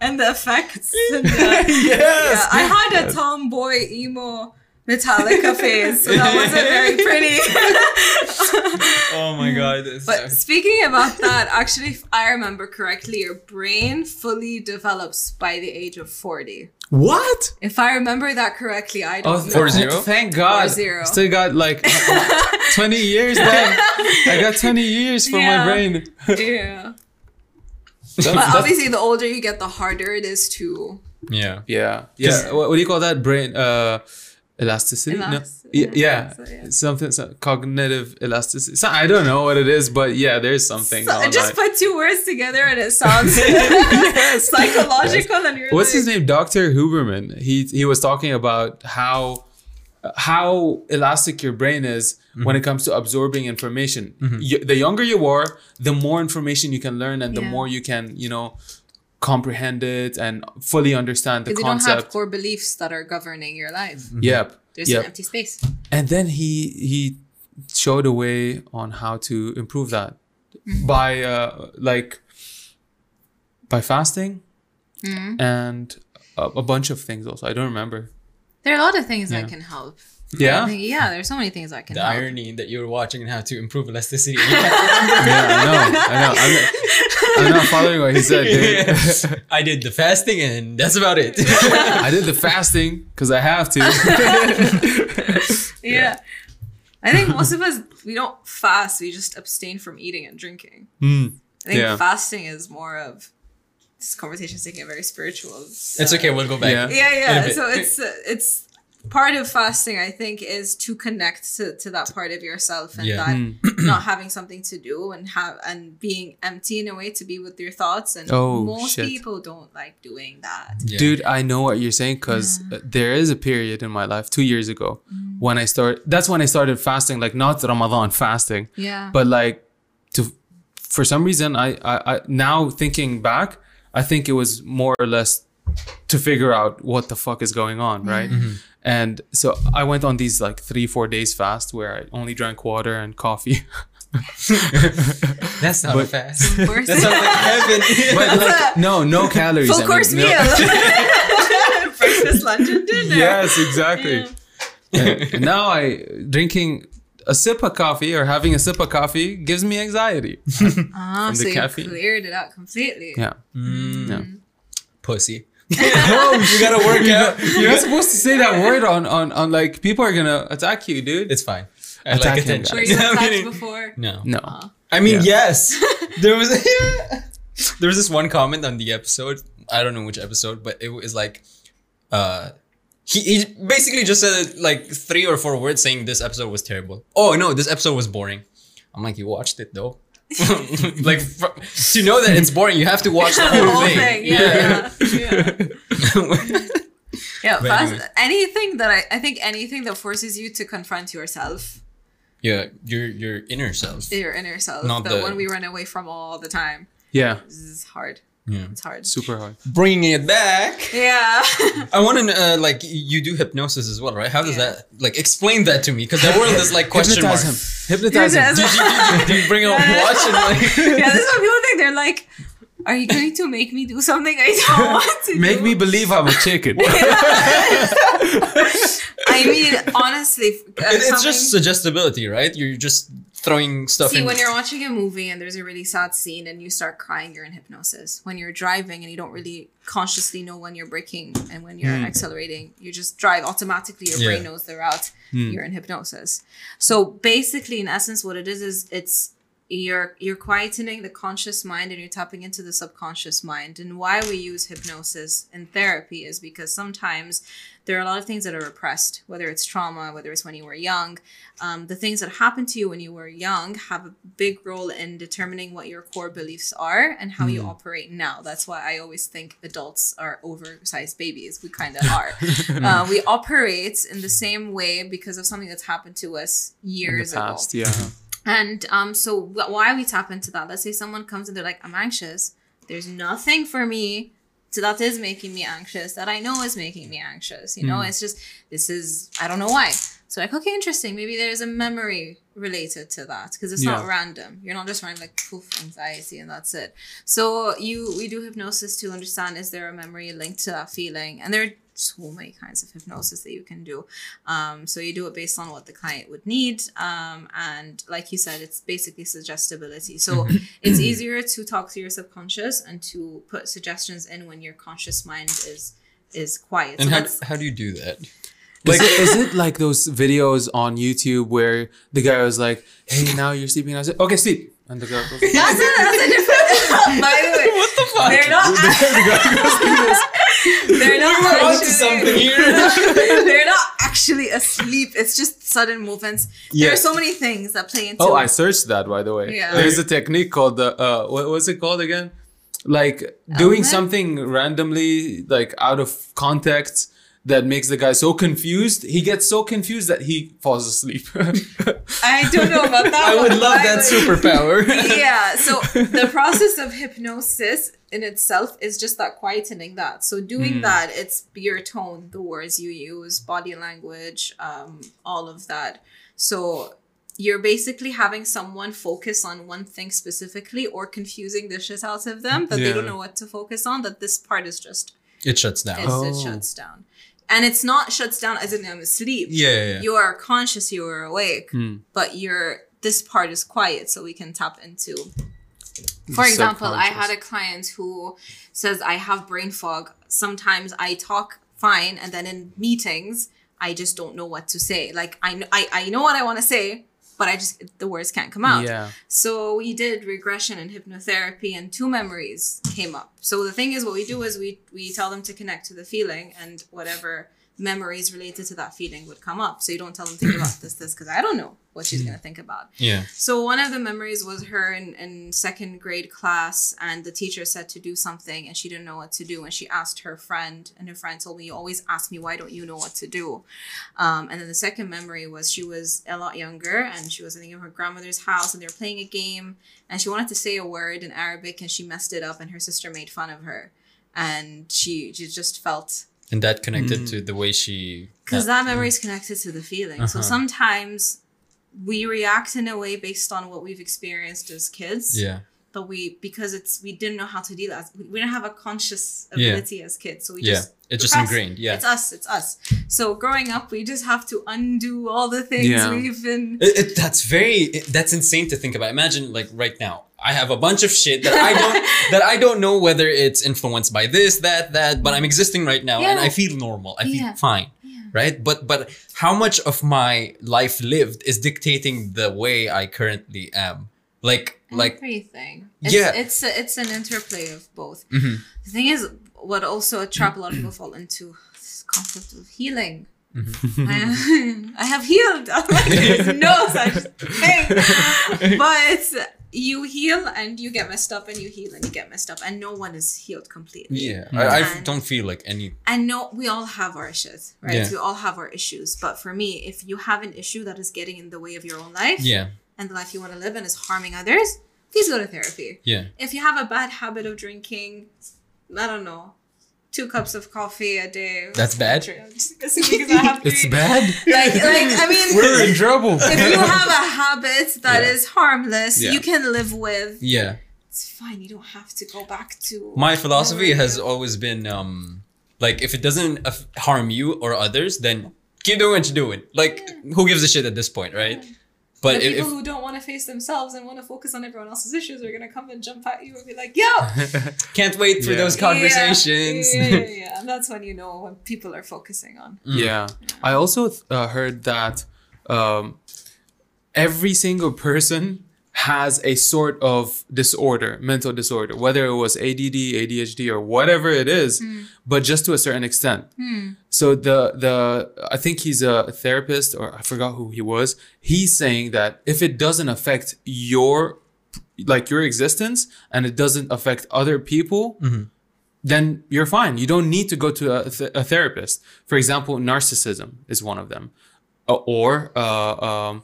And the effects. And the, yes. Yeah, I had a tomboy emo Metallica face, so that wasn't very pretty. oh my god but speaking about that, actually, if I remember correctly, your brain fully develops by the age of 40. what If I remember that correctly, I don't Oh, know. Four zero? Thank God. Four zero. Still got like 20 years then. I got 20 years for Yeah. my brain. Yeah. That's- But that's- obviously, the older you get, the harder it is to. yeah yeah. Yeah. What, what do you call that? Brain uh elasticity? Elas- no. Yeah. yeah. so, yeah. Something, some cognitive elasticity. So, I don't know what it is, but yeah, there's something. So, on just that. put two words together and it sounds psychological, and you're What's like, his name? Dr. Huberman. He he was talking about how how elastic your brain is when mm-hmm. it comes to absorbing information. Mm-hmm. Y- the younger you are, the more information you can learn, and the Yeah. more you can you know comprehend it and fully understand the Because you don't have core beliefs that are governing your life. Yep. There's yep. an empty space. and then he he showed a way on how to improve that Mm-hmm. by uh, like by fasting Mm-hmm. and a, a bunch of things also i don't remember There are a lot of things Yeah. that can help. Yeah Yeah, there's so many things that can the help. irony that you're watching and how to improve elasticity yeah, I know, I know. I'm not, I'm not following what he said, dude. I did the fasting and that's about it. I did the fasting because I have to. Yeah. I think most of us we don't fast, we just abstain from eating and drinking. Hmm. I think Yeah. fasting is more of this conversation is taking a very spiritual. it's okay, we'll go back. Yeah. Yeah, yeah. So it's uh, it's part of fasting. I think is to connect to, to that part of yourself and Yeah. that Hmm. not having something to do and have and being empty in a way to be with your thoughts. And Oh, most shit. people don't like doing that. Yeah. Dude, I know what you're saying because uh, there is a period in my life two years ago mm-hmm. when I start. That's when I started fasting, like not Ramadan fasting, Yeah. but like to for some reason I, I I now thinking back, I think it was more or less to figure out what the fuck is going on, right? Mm-hmm. And so I went on these like three, four days fast where I only drank water and coffee. That's not But- fast. Of course. That sounds like heaven. but like, no, no calories. I Full mean, course no- meal. Breakfast, lunch, and dinner. Yes, exactly. Yeah. And now I drinking a sip of coffee or having a sip of coffee gives me anxiety. Ah, From so the you caffeine. cleared it out completely. Yeah. Mm, Yeah. Pussy. you gotta work out. You're not supposed to say that word on, on, on like people are gonna attack you, dude. It's fine. I Attack like him, attention. Were you attacked before? No. no. I mean, Yeah. yes. There was there was this one comment on the episode. I don't know which episode, but it was like, uh, he, he basically just said like three or four words saying this episode was terrible. Oh no, this episode was boring. I'm like, you watched it though. like fr- to know that it's boring, you have to watch the The whole, whole thing. thing. Yeah. Yeah. yeah. Yeah, fast, anyway. anything that I, I think anything that forces you to confront yourself, yeah, your your inner self. your inner self, Not the, the- one we run away from all the time. Yeah. This is hard. Yeah. It's hard. Super hard. Bringing it back. Yeah. I want to uh, like you do hypnosis as well, right? How does Yeah. that like explain that to me? Because that word is like question mark. Hypnotize him. Hypnotize him. Hypnotize Did you, did you, did you bring a watch and like? yeah, this is what people think. They're like, are you going to make me do something I don't want to Make do? me believe I'm a chicken. I mean, honestly, uh, It- it's something- just suggestibility, right? You're just throwing stuff See, in. when you're watching a movie and there's a really sad scene and you start crying, you're in hypnosis. When you're driving and you don't really consciously know when you're braking and when you're hmm. accelerating, you just drive automatically. Your brain knows the route. Hmm. You're in hypnosis. So basically, in essence, what it is is it's you're you're quietening the conscious mind and you're tapping into the subconscious mind. And why we use hypnosis in therapy is because sometimes there are a lot of things that are repressed, whether it's trauma, whether it's when you were young. Um, the things that happened to you when you were young have a big role in determining what your core beliefs are and how you operate now. That's why I always think adults are oversized babies. We kind of are. uh, we operate in the same way because of something that's happened to us years ago. yeah. And um, so why we tap into that? Let's say someone comes and they're like, "I'm anxious." There's nothing for me to, that is making me anxious that I know is making me anxious. You know, hmm. it's just this is I don't know why. So like, okay, interesting. Maybe there's a memory related to that because it's not random. You're not just running like poof anxiety and that's it. So you we do hypnosis to understand is there a memory linked to that feeling, and there are so many kinds of hypnosis that you can do. Um, so you do it based on what the client would need. Um, and like you said, it's basically suggestibility. So it's easier to talk to your subconscious and to put suggestions in when your conscious mind is is quiet. and so how, how do you do that? Like, is, it like those videos on YouTube where the guy was like, "Hey, now you're sleeping." And I said, "Okay, sleep," and the girl goes, that's a, that's a different. By the way, what the fuck? They're not. they're not We're onto actually- something here. they're not actually asleep. It's just sudden movements. There are so many things that play into. "Oh, it. I searched that by the way." Yeah. There's a technique called the uh, what was it called again? Like doing Element? something randomly, like out of context. That makes the guy so confused. He gets so confused that he falls asleep. I don't know about that. I would love I that would- superpower. yeah so the process of hypnosis in itself is just that quietening that so doing that it's your tone the words you use body language um, all of that so you're basically having someone focus on one thing specifically or confusing the shit out of them that they don't know what to focus on that this part is just it shuts down. it's, it Oh. shuts down and it's not shuts down as in i'm asleep Yeah, yeah, yeah. you are conscious you are awake Hmm. but you're this part is quiet so we can tap into. For example i had a client who says i have brain fog. Sometimes i talk fine and then in meetings i just don't know what to say. Like i, I, I know what i want to say but i just the words can't come out yeah. so we did regression and hypnotherapy, and two memories came up. So the thing is, what we do is we we tell them to connect to the feeling and whatever memories related to that feeling would come up. So you don't tell them think about this, this, because I don't know what she's gonna think about. Yeah. So one of the memories was her in, in second grade class, and the teacher said to do something, and she didn't know what to do, and she asked her friend, and her friend told me, "You always ask me why don't you know what to do." Um, and then the second memory was she was a lot younger, and she was I think in her grandmother's house, and they were playing a game, and she wanted to say a word in Arabic, and she messed it up, and her sister made fun of her, and she she just felt And that connected to the way she. because that memory is connected to the feeling. So Uh-huh. sometimes we react in a way based on what we've experienced as kids Yeah. but we because it's we didn't know how to deal as we didn't have a conscious Yeah. ability as kids so we Yeah. just It's just ingrained. Yeah. it's us it's us so growing up we just have to undo all the things Yeah. we've been It, it- that's very it- that's insane to think about. Imagine like right now, I have a bunch of shit that I don't that I don't know whether it's influenced by this, that, that, but I'm existing right now and I feel normal. I feel Yeah. fine. Right? But but how much of my life lived is dictating the way I currently am? Like like everything it's, Yeah. it's a, it's an interplay of both Mhm. the thing is what also a trap a lot of people fall into this concept of healing Mm-hmm. I, I have healed. I'm like, there's no such thing. But you heal and you get messed up, and you heal and you get messed up, and no one is healed completely. yeah, I, I And- don't feel like any And no, we all have our shit, right? Yeah. We all have our issues. But for me, if you have an issue that is getting in the way of your own life yeah, and the life you want to live and is harming others, please go to therapy. yeah. If you have a bad habit of drinking, I don't know, two cups of coffee a day. That's bad? Just because I have It's bad. Like, like I mean, We're in trouble. if you have a habit that is Yeah. harmless, Yeah. you can live with. Yeah. It's fine. You don't have to go back to. My philosophy whatever has always been um like if it doesn't harm you or others, then keep doing what you're doing. Like who gives a shit at this point, right? But the if, people if who don't want to face themselves and want to focus on everyone else's issues are gonna come and jump at you and be like, "Yo, can't wait for Yeah. those conversations. Yeah, yeah, yeah, yeah. And that's when you know what people are focusing on. Yeah. I also uh, heard that um, every single person has a sort of disorder, mental disorder, whether it was ADD, ADHD, or whatever it is, but just to a certain extent. So the the I think he's a therapist, or I forgot who he was. He's saying that if it doesn't affect your like your existence and it doesn't affect other people, then you're fine. You don't need to go to a, th- a therapist. For example, narcissism is one of them, Uh, or uh, um,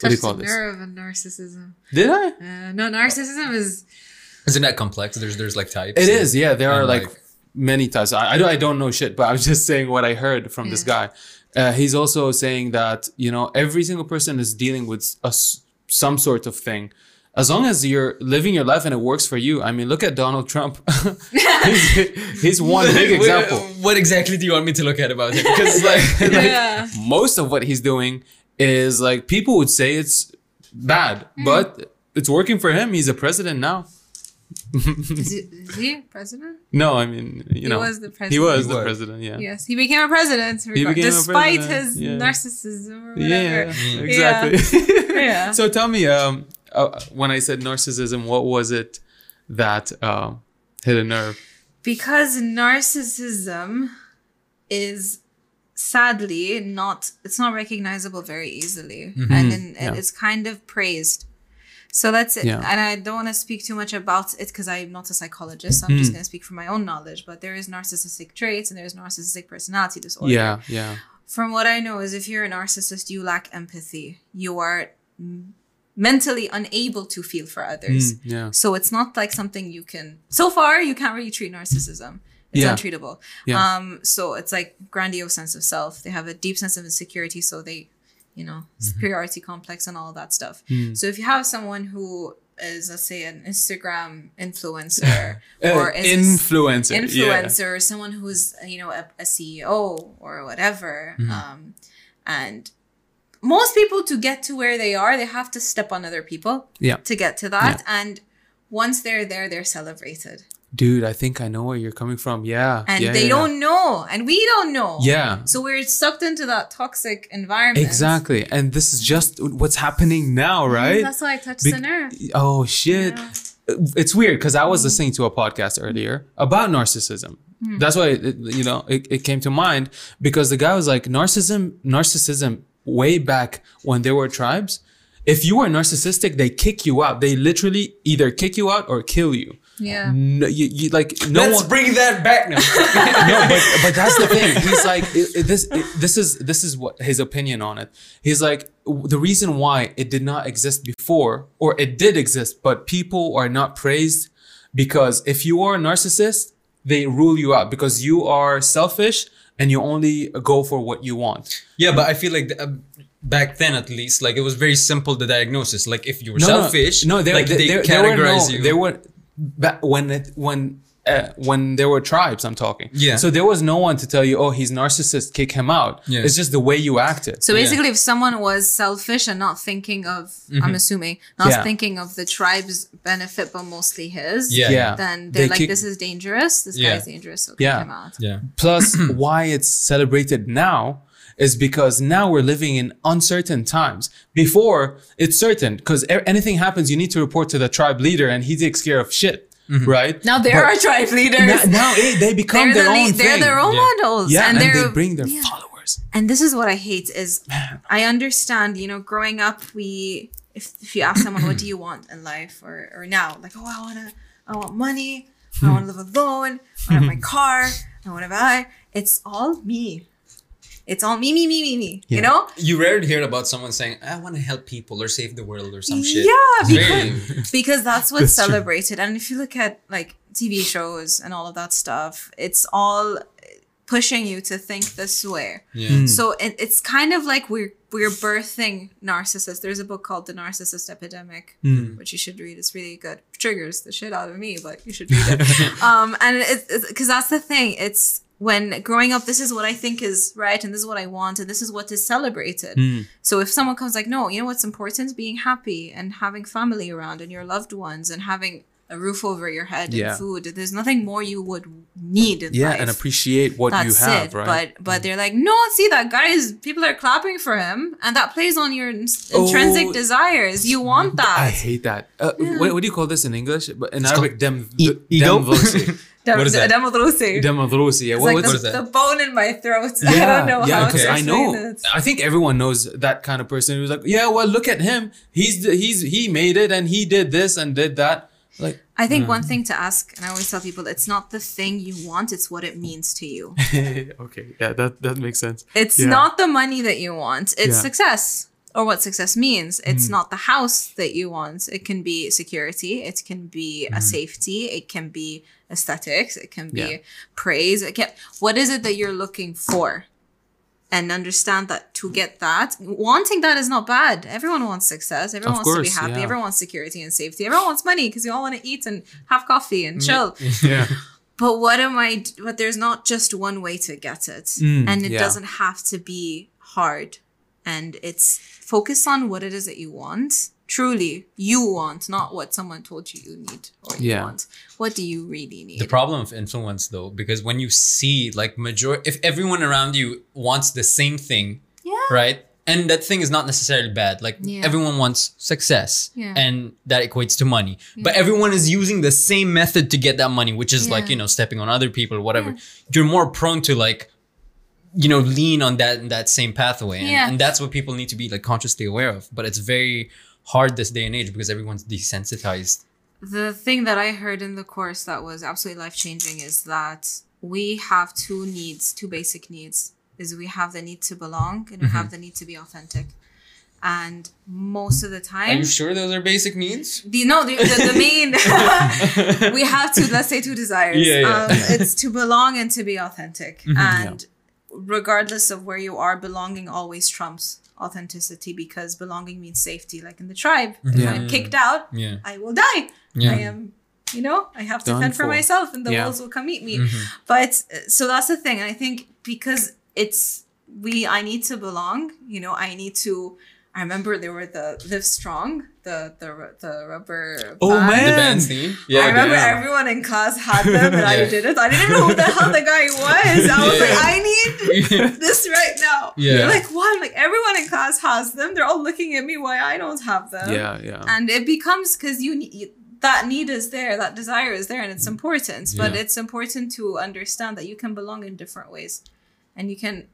what do you call this? nerve of narcissism. Did I? Uh, no, narcissism is Isn't that complex? There's there's like types. It is. Yeah, there are like, like- many types. I, I don't, I don't know shit, but I'm just saying what I heard from this guy. Uh, he's also saying that you know every single person is dealing with a s some sort of thing. As long as you're living your life and it works for you. I mean, look at Donald Trump. he's, he's one big example. What exactly do you want me to look at about him? Because like, like yeah. most of what he's doing is like people would say it's bad, Hmm. but it's working for him. He's a president now. Is, he, is he president? No, I mean, you know, was the president. He was He the was. president. Yeah. Yes, he became a president, became a despite president, his yeah. narcissism or Yeah, exactly. Yeah. So tell me, um, uh, when I said narcissism, what was it that um, hit a nerve? because narcissism is sadly not it's not recognizable very easily and, and, and Yeah. it's kind of praised so that's it Yeah. and i don't want to speak too much about it because i'm not a psychologist i'm Mm. just going to speak from my own knowledge but there is narcissistic traits and there's narcissistic personality disorder Yeah, yeah, from what I know is if you're a narcissist, you lack empathy. You are mentally unable to feel for others. Mm, yeah. So it's not like something you can. So far, you can't really treat narcissism. It's Yeah. untreatable. Yeah. Um. So it's like grandiose sense of self. They have a deep sense of insecurity. So they, you know, superiority complex and all that stuff. Mm. So if you have someone who is, let's say, an Instagram influencer Uh, or is influencer. yeah. influencer or someone who's you know a, a ceo or whatever Mm-hmm. um and most people to get to where they are they have to step on other people Yeah. to get to that and once they're there they're celebrated Dude, I think I know where you're coming from. Yeah. and yeah, they yeah. don't know and we don't know Yeah. so we're sucked into that toxic environment Exactly. And this is just what's happening now, right? that's why i touched Be- the nerve Oh shit. Yeah. It's weird because I was mm-hmm. listening to a podcast earlier about narcissism. Hmm. That's why it, you know it, it came to mind because the guy was like narcissism, narcissism way back when there were tribes. If you were narcissistic, they kick you out. They literally either kick you out or kill you. Yeah. No, you, you like no Let's one. bring that back now. no, but but that's the thing. He's like it, it- this. It, this is this is what his opinion on it. He's like the reason why it did not exist before, or it did exist, but people are not praised because if you are a narcissist, they rule you out because you are selfish and you only go for what you want. yeah, but I feel like uh, back then at least, like it was very simple the diagnosis. Like if you were No, no, selfish, No, there, like there, they there, there were categorize no, you. they were back when it when. Uh, when there were tribes, I'm talking. Yeah. So there was no one to tell you, "Oh, he's narcissist, kick him out." Yeah. It's just the way you acted. So Yeah. basically, if someone was selfish and not thinking of, I'm assuming, not Mm-hmm. Yeah. thinking of the tribe's benefit, but mostly his, Yeah. Yeah. then They they're like, kick- this is dangerous. This Yeah. guy's dangerous. So Yeah. kick him out. yeah. Plus, why it's celebrated now is because now we're living in uncertain times. Before, it's certain because anything happens, you need to report to the tribe leader, and he takes care of shit, mm-hmm. right? Now there are tribe leaders. now, now it, they become they're their the own they're thing. their role Yeah. models. yeah, and, and, they're bring their yeah. followers. and this is what I hate is I understand, you know, growing up we if, if you ask someone what do you want in life or or now, like, oh I wanna I want money, I wanna live alone, I want my car, I wanna buy it's all me. It's all me, me, me, me, me. Yeah. You know? You rarely hear about someone saying, "I want to help people or save the world" or some shit. Yeah, because, because that's what's That's true. celebrated. And if you look at like TV shows and all of that stuff, it's all pushing you to think this way. yeah. So it, it's kind of like we're we're birthing narcissists. There's a book called The Narcissist Epidemic, which you should read. It's really good. Triggers the shit out of me, but you should read it. um, and it's because that's the thing. It's when growing up, this is what I think is right, and this is what I want, and this is what is celebrated. So if someone comes like, no, you know what's important? Being happy and having family around and your loved ones and having a roof over your head Yeah. and food. There's nothing more you would need in Yeah, life and appreciate what that's you have, it. right? But but they're like, no, see that guy is people are clapping for him, and that plays on your Oh. intrinsic desires. You want that. I hate that. Uh, what, what do you call this in English? But in Arabic, dem, E- ego? what is that? demodrosi. Demodrosi. Yeah, It's what, like the, is that? the bone in my throat. I don't know yeah, how to I know. it. I think everyone knows that kind of person who's like, yeah, well, look at him. He's the, he's he made it and he did this and did that. Like, I think mm. one thing to ask, and I always tell people, it's not the thing you want; it's what it means to you. okay, yeah, that that makes sense. It's Yeah. not the money that you want; it's Yeah. success or what success means. It's Mm. not the house that you want. It can be security. It can be a safety. It can be aesthetics. It can be Mm. Yeah. praise. It can, what is it that you're looking for? And understand that to get that, wanting that is not bad. Everyone wants success. Everyone Of wants to be happy. yeah. Everyone wants security and safety. Everyone wants money because you all want to eat and have coffee and chill. Yeah, But what am I? But there's not just one way to get it, Mm, and it yeah. doesn't have to be hard. And it's focus on what it is that you want. Truly, you want, not what someone told you you need or you Yeah. want. What do you really need? The problem of influence, though, because when you see like major, if everyone around you wants the same thing, yeah. right? And that thing is not necessarily bad. Like Yeah. everyone wants success, Yeah. and that equates to money. But everyone is using the same method to get that money, which is like you know stepping on other people, whatever. You're more prone to like, you know, lean on that that same pathway, and, Yeah. and that's what people need to be like consciously aware of. But it's very hard this day and age because everyone's desensitized. The thing that I heard in the course that was absolutely life changing is that we have two needs, two basic needs. Is we have the need to belong and we have the need to be authentic. And most of the time Are you sure those are basic needs? the no the, the, the main we have to let's say two desires Yeah, yeah. Um, it's to belong and to be authentic and regardless of where you are belonging always trumps authenticity because belonging means safety like in the tribe if Yeah. i'm kicked out Yeah. i will die Yeah. i am you know i have to Done fend for for. myself and the Yeah. wolves will come eat me but uh, so that's the thing and i think because it's we i need to belong you know i need to i remember there were the Livestrong the the, ru- the rubber Oh, band. man. The band theme? I remember damn. everyone in class had them and I didn't. I didn't know who the hell the guy was. I was Yeah. like, I need this right now. Yeah. They're like, what? Like everyone in class has them. They're all looking at me why I don't have them. yeah, yeah. And it becomes because you need that need is there, that desire is there, and it's important. But Yeah. it's important to understand that you can belong in different ways, and you can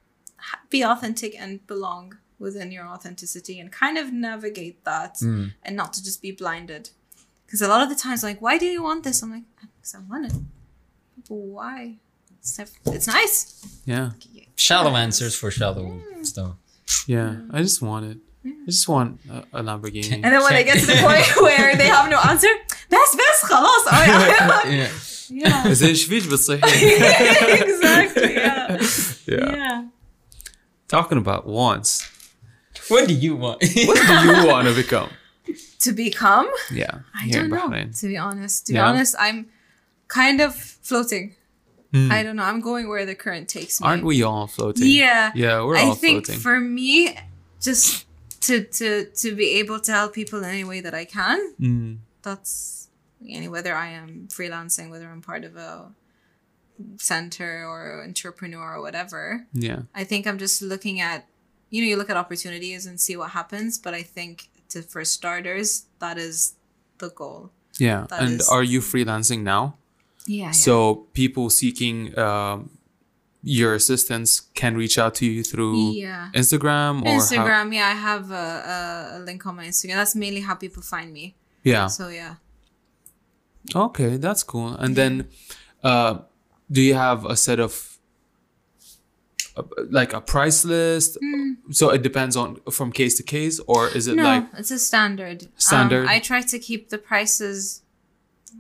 be authentic and belong within your authenticity, and kind of navigate that, and not to just be blinded. Because a lot of the times, like, why do you want this? I'm like, because I want it. But why? It's, nev- it's nice. Yeah. Shallow answers for shallow stuff. Yeah. I just want it. I just want a, a Lamborghini. And then when they get to the point where they have no answer, بس بس خلاص oh yeah Yeah. yeah زي ايش فيك بتصيحي؟ exactly yeah Yeah. yeah Talking about wants. what do you want? What do you want to become? to become Yeah. I don't know Bahrain. to be honest to Yeah. be honest I'm kind of floating Hmm. I don't know I'm going where the current takes me Aren't we all floating? yeah Yeah, we're I all think for me just to to to be able to help people in any way that I can Mm. that's any whether I am freelancing, whether I'm part of a center or entrepreneur or whatever. Yeah. I think I'm just looking at you know, you look at opportunities and see what happens, but I think to for starters, that is the goal. Yeah. That and is- are you freelancing now? Yeah. So people seeking um, your assistance can reach out to you through Yeah. Instagram or how- Instagram, yeah, I have a, a, link on my Instagram. That's mainly how people find me. yeah. So yeah. Okay, that's cool. And then, uh, do you have a set of like a price list? So it depends on from case to case, or is it. No, like it's a standard. Standard? Um, I try to keep the prices.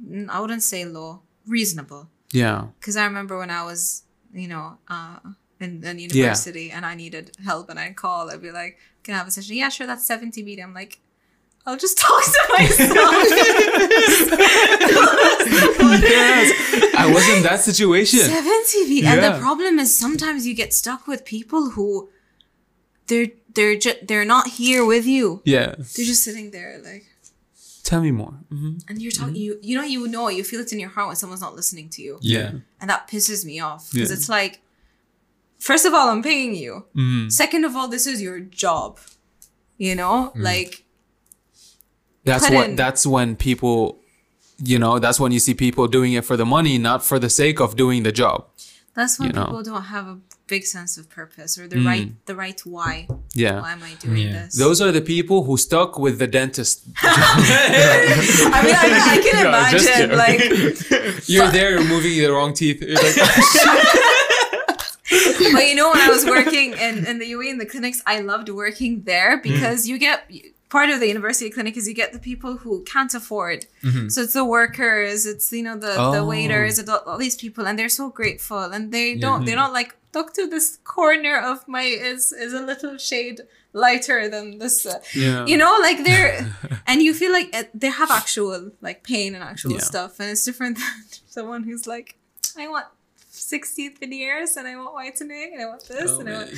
mm, I wouldn't say low, reasonable. yeah, Because I remember when I was, you know, uh, in, in university and I needed help and I'd call, I'd be like, "Can I have a session?" Yeah, sure. That's seventy BD. I'm like, I'll just talk to myself. yes, I was in that situation. Seventy BD, and the problem is sometimes you get stuck with people who, they're they're ju- they're not here with you. Yeah, They're just sitting there like. tell me more. hmm And you're talking, you you know, you know, you feel it in your heart when someone's not listening to you, Yeah. and that pisses me off because Yeah. it's like, first of all, I'm paying you. hmm Second of all, this is your job. You know, like That's Put what. That's when people, you know, that's when you see people doing it for the money, not for the sake of doing the job. that's when You know. Mm. people don't have a big sense of purpose or the right the right why. Yeah. Why am I doing Yeah. this? those are the people who stuck with the dentist. I mean, I, I can No, imagine like You're there removing the wrong teeth. You're like, but you know when I was working in, in the UAE in the clinics, I loved working there Mm. because you get part of the university clinic is you get the people who can't afford. So it's the workers, it's you know the the Mm-hmm. Oh. waiters, all, these people, and they're so grateful, and they don't they're not like doctor. This corner of my is is a little shade lighter than this. Uh, yeah. you know like they're and you feel like it, they have actual like pain and actual Yeah. stuff and it's different than someone who's like i want 16th veneers and i want whitening and i want this Oh, and i want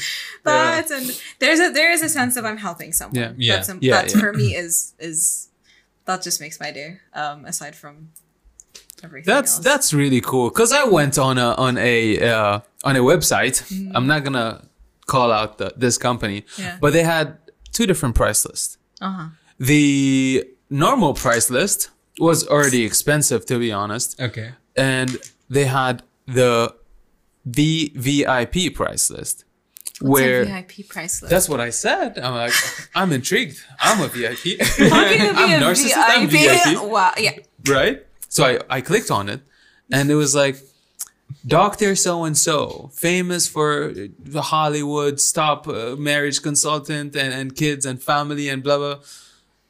that and there's a there is a sense of i'm helping someone Yeah. Yeah. that's, um, Yeah, that yeah. for me is is that just makes my day um aside from everything That's else. that's really cool because I went on a on a uh, on a website. I'm not gonna call out the, this company, Yeah. but they had two different price lists. uh-huh The normal price list was already expensive, to be honest, Okay. and they had the VVIP price list, where it's a vip price list that's what I said. I'm like, I'm intrigued. I'm a VIP. How can it be I'm a narcissist. I'm VIP. wow yeah right? So I, I clicked on it and it was like Dr. So and so, famous for the Hollywood, top uh, marriage consultant and, and kids and family and blah blah.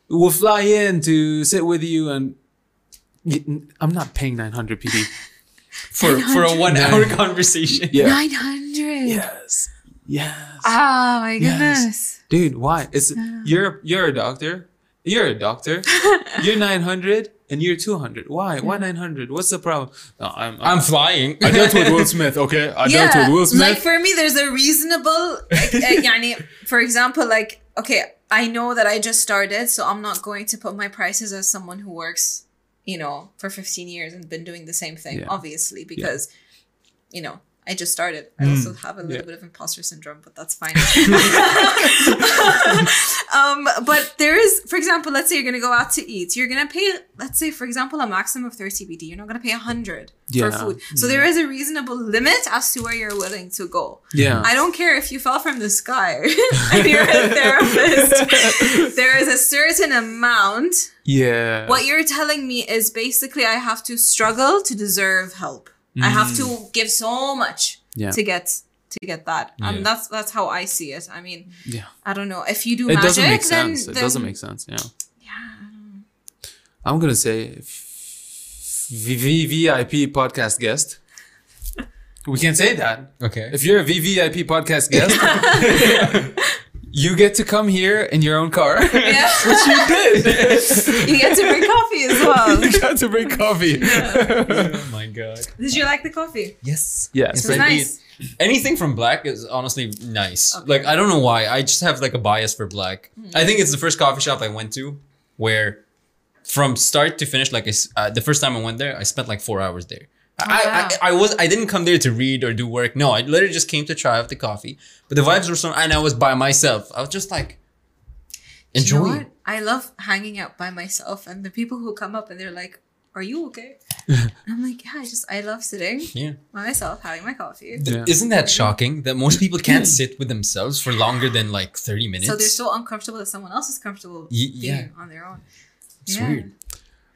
Will fly in to sit with you and I'm not paying 900 BD for for a one hour conversation. Yeah. Nine hundred. Yes. Yes. Oh my goodness. Yes. Dude, why? is yeah. you're you're a doctor. You're a doctor. you're nine hundred and you're two hundred. Why? Yeah. Why nine hundred? What's the problem? No, I'm I'm, I'm flying. I dealt with Will Smith. Okay, I yeah, dealt with Will Smith. Like for me, there's a reasonable. Like, uh, yani, for example, like okay, I know that I just started, so I'm not going to put my prices as someone who works you know, for 15 years and been doing the same thing, Yeah. obviously, because, you know, I just started. I also have a little yeah. bit of imposter syndrome, but that's fine. um, but there is, for example, let's say you're gonna go out to eat. You're gonna pay, let's say, for example, a maximum of 30 BD. You're not gonna pay a hundred Yeah. for food. So there is a reasonable limit as to where you're willing to go. Yeah. I don't care if you fell from the sky and you're a therapist. there is a certain amount. yeah. What you're telling me is basically I have to struggle to deserve help. I have to give so much Mm. Yeah. to get to get that. Yeah. Um, that's that's how I see it. I mean, Yeah. I don't know if you do It magic, doesn't make then, sense. It doesn't make sense. Yeah. Yeah. I'm gonna say V- VIP podcast guest. We can say that. Okay. If you're a VVIP podcast guest, you get to come here in your own car. Yeah. Which you did. you get to bring coffee as well. you got to bring coffee. oh my god. Did you like the coffee? Yes. Yes. It was nice. Anything from black is honestly nice. Like I don't know why. I just have like a bias for black. I think it's the first coffee shop I went to where from start to finish, like I s uh, the first time I went there, I spent like four hours there. Oh, I, wow. I, I was I didn't come there to read or do work. No, I literally just came to try out the coffee. But the vibes were so and I was by myself. I was just like You know enjoying. I love hanging out by myself, and the people who come up and they're like, "Are you okay?" I'm like, "Yeah, I just I love sitting yeah. by myself, having my coffee." Yeah. Isn't that shocking that most people can't sit with themselves for longer than like 30 minutes? So they're so uncomfortable that someone else is comfortable Ye- being yeah. on their own. It's Yeah. weird.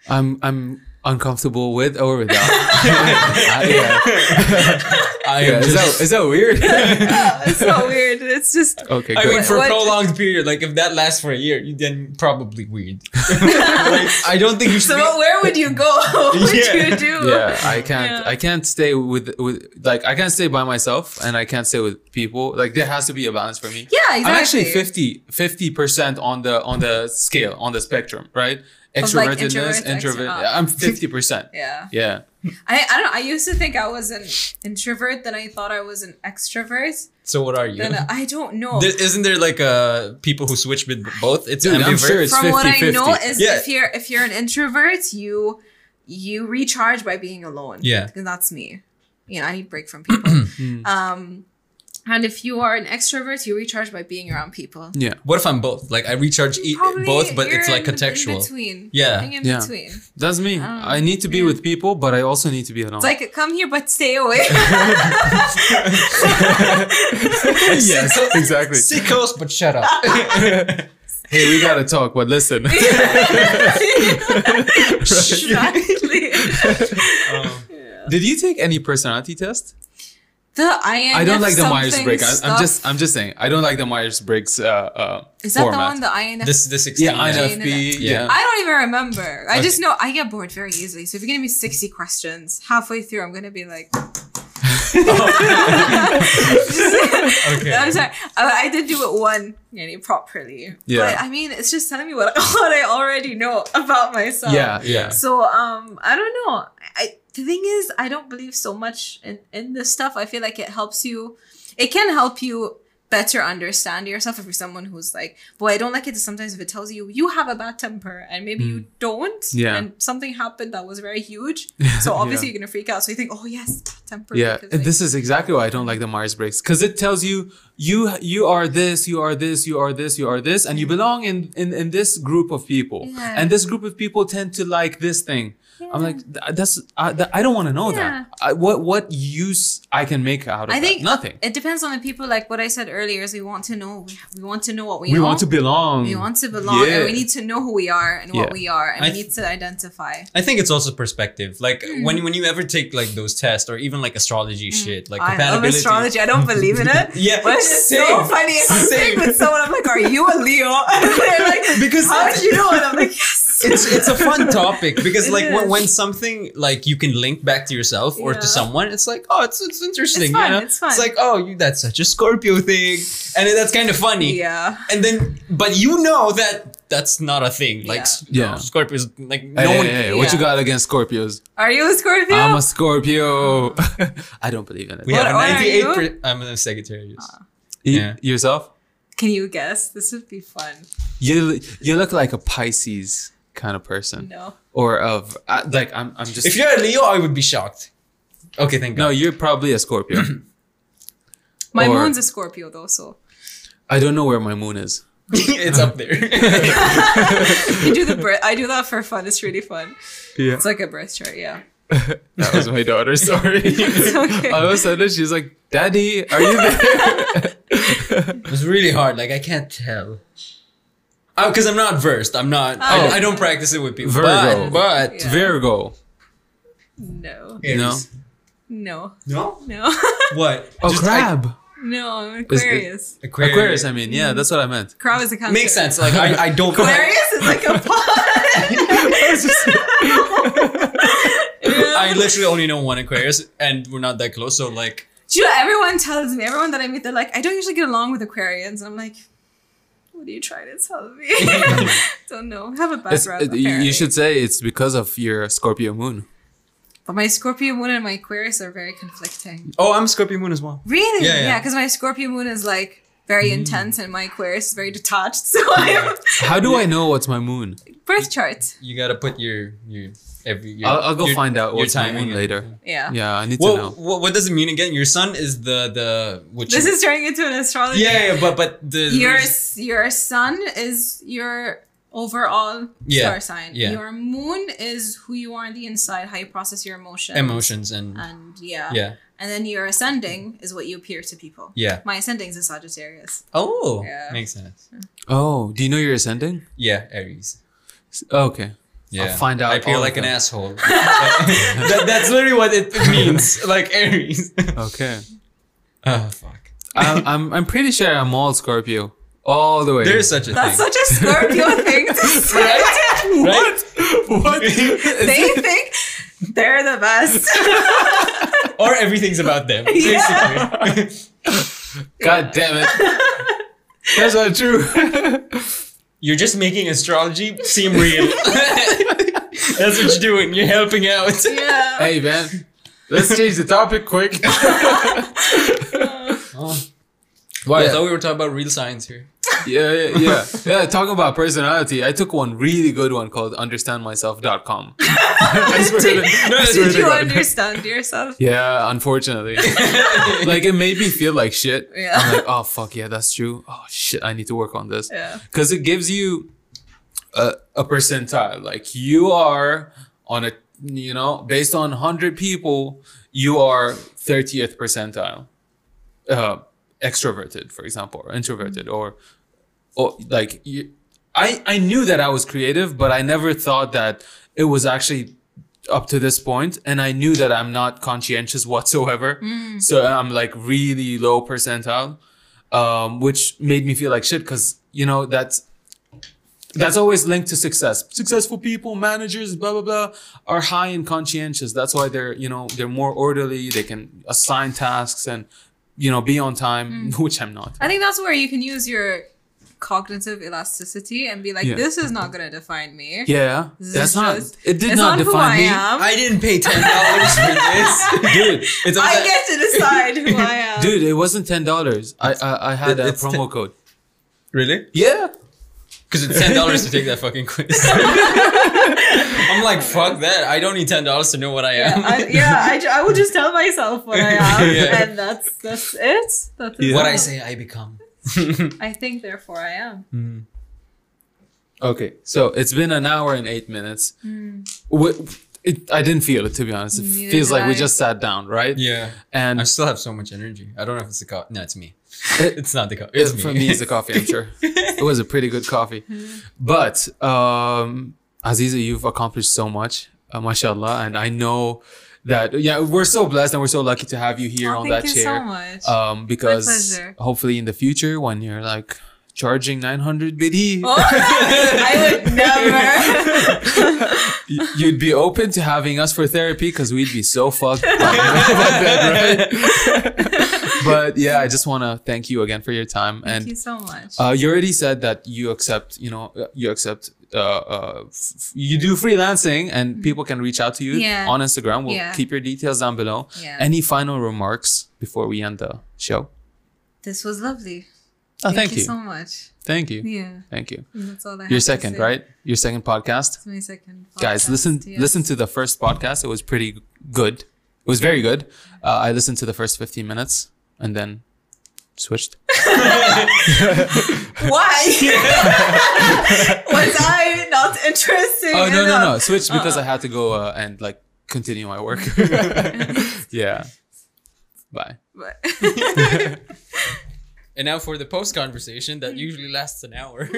I'm I'm uncomfortable with or without. I, uh, yeah. I Yeah, am Is, that, is that weird? it's so weird. It's just okay, I mean, for What- a prolonged period, like if that lasts for a year, you then probably weird. like, I don't think you should. so. be- Where would you go? what would Yeah. you do? yeah i can't Yeah. i can't stay with with like i can't stay by myself and i can't stay with people like there has to be a balance for me Yeah, exactly. i'm actually exactly. 50 50% on the on the scale on the spectrum right like, extrovertedness introvert introvert extro- i'm 50% Yeah. yeah I, I don't know. I used to think I was an introvert, then I thought I was an extrovert. so what are you? Then I don't know. There, isn't there like uh people who switch with both? It's Dude, I'm sure it's From 50 what I 50 know is Yeah. if you're if you're an introvert, you you recharge by being alone. Yeah. And that's me. You know, I need break from people. um and if you are an extrovert, you recharge by being around people. yeah What if I'm both? Like I recharge e- both, but it's like contextual. In between. Yeah. In Yeah. between. that's me Oh, i need to be yeah. with people but i also need to be alone It's like come here but stay away. yes exactly Sickos, but shut up. hey we gotta talk but listen exactly. Um, did you take any personality test The INF I don't like the Myers Briggs. I, I'm just, I'm just saying, I don't like the Myers Briggs uh, uh, Is that format. the one the INF? this this 16. yeah, I. INFP. Yeah. Yeah. I don't even remember. I just know I get bored very easily. So if you're gonna be 60 questions, halfway through I'm gonna be like Okay. I'm sorry. I, I did do it one yani, properly. Yeah. But I mean it's just telling me what, what I already know about myself. yeah, yeah, So um I don't know. I the thing is I don't believe so much in, in this stuff. I feel like it helps you it can help you better understand yourself if you're someone who's like, boy, I don't like it sometimes if it tells you you have a bad temper and maybe you don't. Mm. Yeah. And something happened that was very huge. So obviously Yeah. you're gonna freak out. So you think, oh yes, temper. yeah. because, like- This is exactly why I don't like the Myers Briggs. because it tells you you you are this, you are this, you are this, you are this, and you belong in in, in this group of people, Yeah. and this group of people tend to like this thing. I'm like, that's I, that, I don't want to know Yeah. that. I, what what use I can make out of I that? think nothing. It depends on the people. Like what I said earlier, is we want to know. We want to know what we, we know. want to belong. We want to belong, Yeah. and we need to know who we are and what we are, and I we th- need to identify. I think it's also perspective. Like Hmm. when when you ever take like those tests or even like astrology shit, like I love compatibility. astrology. I don't believe in it. Yeah, but it's so funny. If I'm same. sitting with someone, I'm like, "Are you a Leo?" And they're like, Because how did you know? And I'm like, "Yes." it's it's a fun topic because It like when, is. when something like you can link back to yourself or to someone, it's like oh it's it's interesting. It's fun, you know? it's fun. like oh you that's such a Scorpio thing, and then that's kind of funny. Yeah. And then but you know that that's not a thing. Like Yeah. s- Yeah. Scorpios like no hey, one. hey, what you got against Scorpios? Are you a Scorpio? I'm a Scorpio. I don't believe in it. We What- have a what are ninety eight. you? Per- I'm a Sagittarius. Y- yeah. Yourself? Can you guess? This would be fun. You you look like a Pisces kind of person, No. or of uh, like I'm I'm just if you're a Leo, I would be shocked. Okay, thank God. No, you're probably a Scorpio. My Or- moon's a Scorpio though, so I don't know where my moon is. it's up there. you do the birth. I do that for fun. It's really fun. Yeah. It's like a birth chart. Yeah. That was my daughter. Sorry. okay. All of a sudden, she's like, "Daddy, are you there?" it's really hard. Like I can't tell. Oh, because I'm not versed. I'm not. Oh. I, I don't practice it with people. Virgo. But, but Yeah. Virgo. No. Aries. No. No. No. What? Oh, Just, I- crab. no. I'm Is it- Aquarius. Aquarius. Aquarius. I mean, yeah, mm-hmm. that's what I meant. Crab is a cancer. Makes sense. Like I, I don't. Aquarius is like a pond. I literally only know one Aquarius, and we're not that close. So like, Do you know, everyone tells me, everyone that I meet, they're like, I don't usually get along with Aquarians. And I'm like, what are you trying to tell me? don't know. Have a It's- background. it- you- you should say it's because of your Scorpio moon. But my Scorpio moon and my Aquarius are very conflicting. oh, I'm Scorpio moon as well. Really? Yeah, yeah. Yeah, because my Scorpio moon is like very mm. intense and my Aquarius is very detached. So I'm How do I know what's my moon? birth chart. You gotta put your your every. Your, I'll, I'll go your- find out your what's my timing moon and- later. Yeah. Yeah, I need to know. what, what does it mean again? Your sun is the the which This is turning into an astrology. yeah, yeah, but but the Your s- your sun is your overall Yeah, star sign. yeah. Your moon is who you are on the inside, how you process your emotions. emotions and And yeah. yeah And then your ascending is what you appear to people. yeah. My ascending is a Sagittarius. Oh, Yeah. makes sense. Oh, do you know your ascending? Yeah, Aries. Oh, okay. Yeah, I'll find out I feel like an them. asshole. that, that's literally what it means. Like Aries. Okay. oh fuck. I'm, I'm I'm pretty sure I'm all Scorpio, all the way. There is such a thing. That's thing. such a Scorpio thing to say. right? what? They think they're the best. Or everything's about them. Basically. God damn it. That's not true. You're just making astrology seem real. That's what you're doing. You're helping out. yeah. hey man, let's change the topic quick. Oh. Why? I Yeah. thought we were talking about real science here. Yeah, yeah, yeah. Yeah, talking about personality, I took one really good one called understandmyself.com. I swear to, I swear Did you God. understand yourself? Yeah, unfortunately. like it made me feel like shit. Yeah. I'm like, oh fuck yeah, that's true. Oh shit, I need to work on this. Yeah. Because it gives you a, a percentile. Like you are on a you know, based on hundred people, you are 30th percentile. Uh extroverted, for example, or introverted, or or like you, I I knew that I was creative, but I never thought that it was actually up to this point and i knew that i'm not conscientious whatsoever. So i'm like really low percentile um, which made me feel like shit because you know that's that's always linked to success. Successful people managers blah blah blah are high and conscientious. That's why they're you know they're more orderly they can assign tasks and you know be on time which i'm not. I think that's where you can use your cognitive elasticity and be like, Yeah. this is not going to define me. yeah This that's not just- it did it's not not who define I me am. I didn't pay ten dollars for this, dude It's I also- get to decide who I am. dude it wasn't ten dollars I, I i had It- a promo ten- code really? yeah Because it's ten dollars to take that fucking quiz. I'm like, fuck that. I don't need ten dollars to know what I am. I, yeah, I, ju- I would just tell myself what I am, Yeah. and that's that's it. That's Yeah. What I say, I become. I think, therefore, I am. Okay, so it's been an hour and eight minutes. Wh- It, I didn't feel it to be honest. It Neither feels did like we just sat down, right? yeah. And I still have so much energy. I don't know if it's the coffee. No, it's me. It's not the coffee. It's me. for me, it's the coffee. I'm sure it was a pretty good coffee. But um, Aziza, you've accomplished so much, uh, mashallah, and I know that yeah, we're so blessed and we're so lucky to have you here Oh, on thank that you chair. so much. Um, because hopefully in the future, when you're like charging 900 BD, Oh, I would never. you'd be open to having us for therapy because we'd be so fucked. that, right? but yeah, I just want to thank you again for your time. Thank and you so much. uh, you already said that you accept, you know, uh, you accept, uh, uh, f- you do freelancing and people can reach out to you Yeah. on Instagram. We'll Yeah. keep your details down below. Yeah. Any final remarks before we end the show? this was lovely. Oh, thank, you. so much. Thank you. Yeah, Thank you. that's all I Your second, right? Your second podcast. It's my second. Guys, listen yes. listen to the first podcast. It was pretty good. It was very good. Uh, I listened to the first 15 minutes and then switched. Why? Was I not interested? Oh no no no! enough? Switched because I had to go uh, and like continue my work. yeah. Bye. But- And now for the post conversation that usually lasts an hour.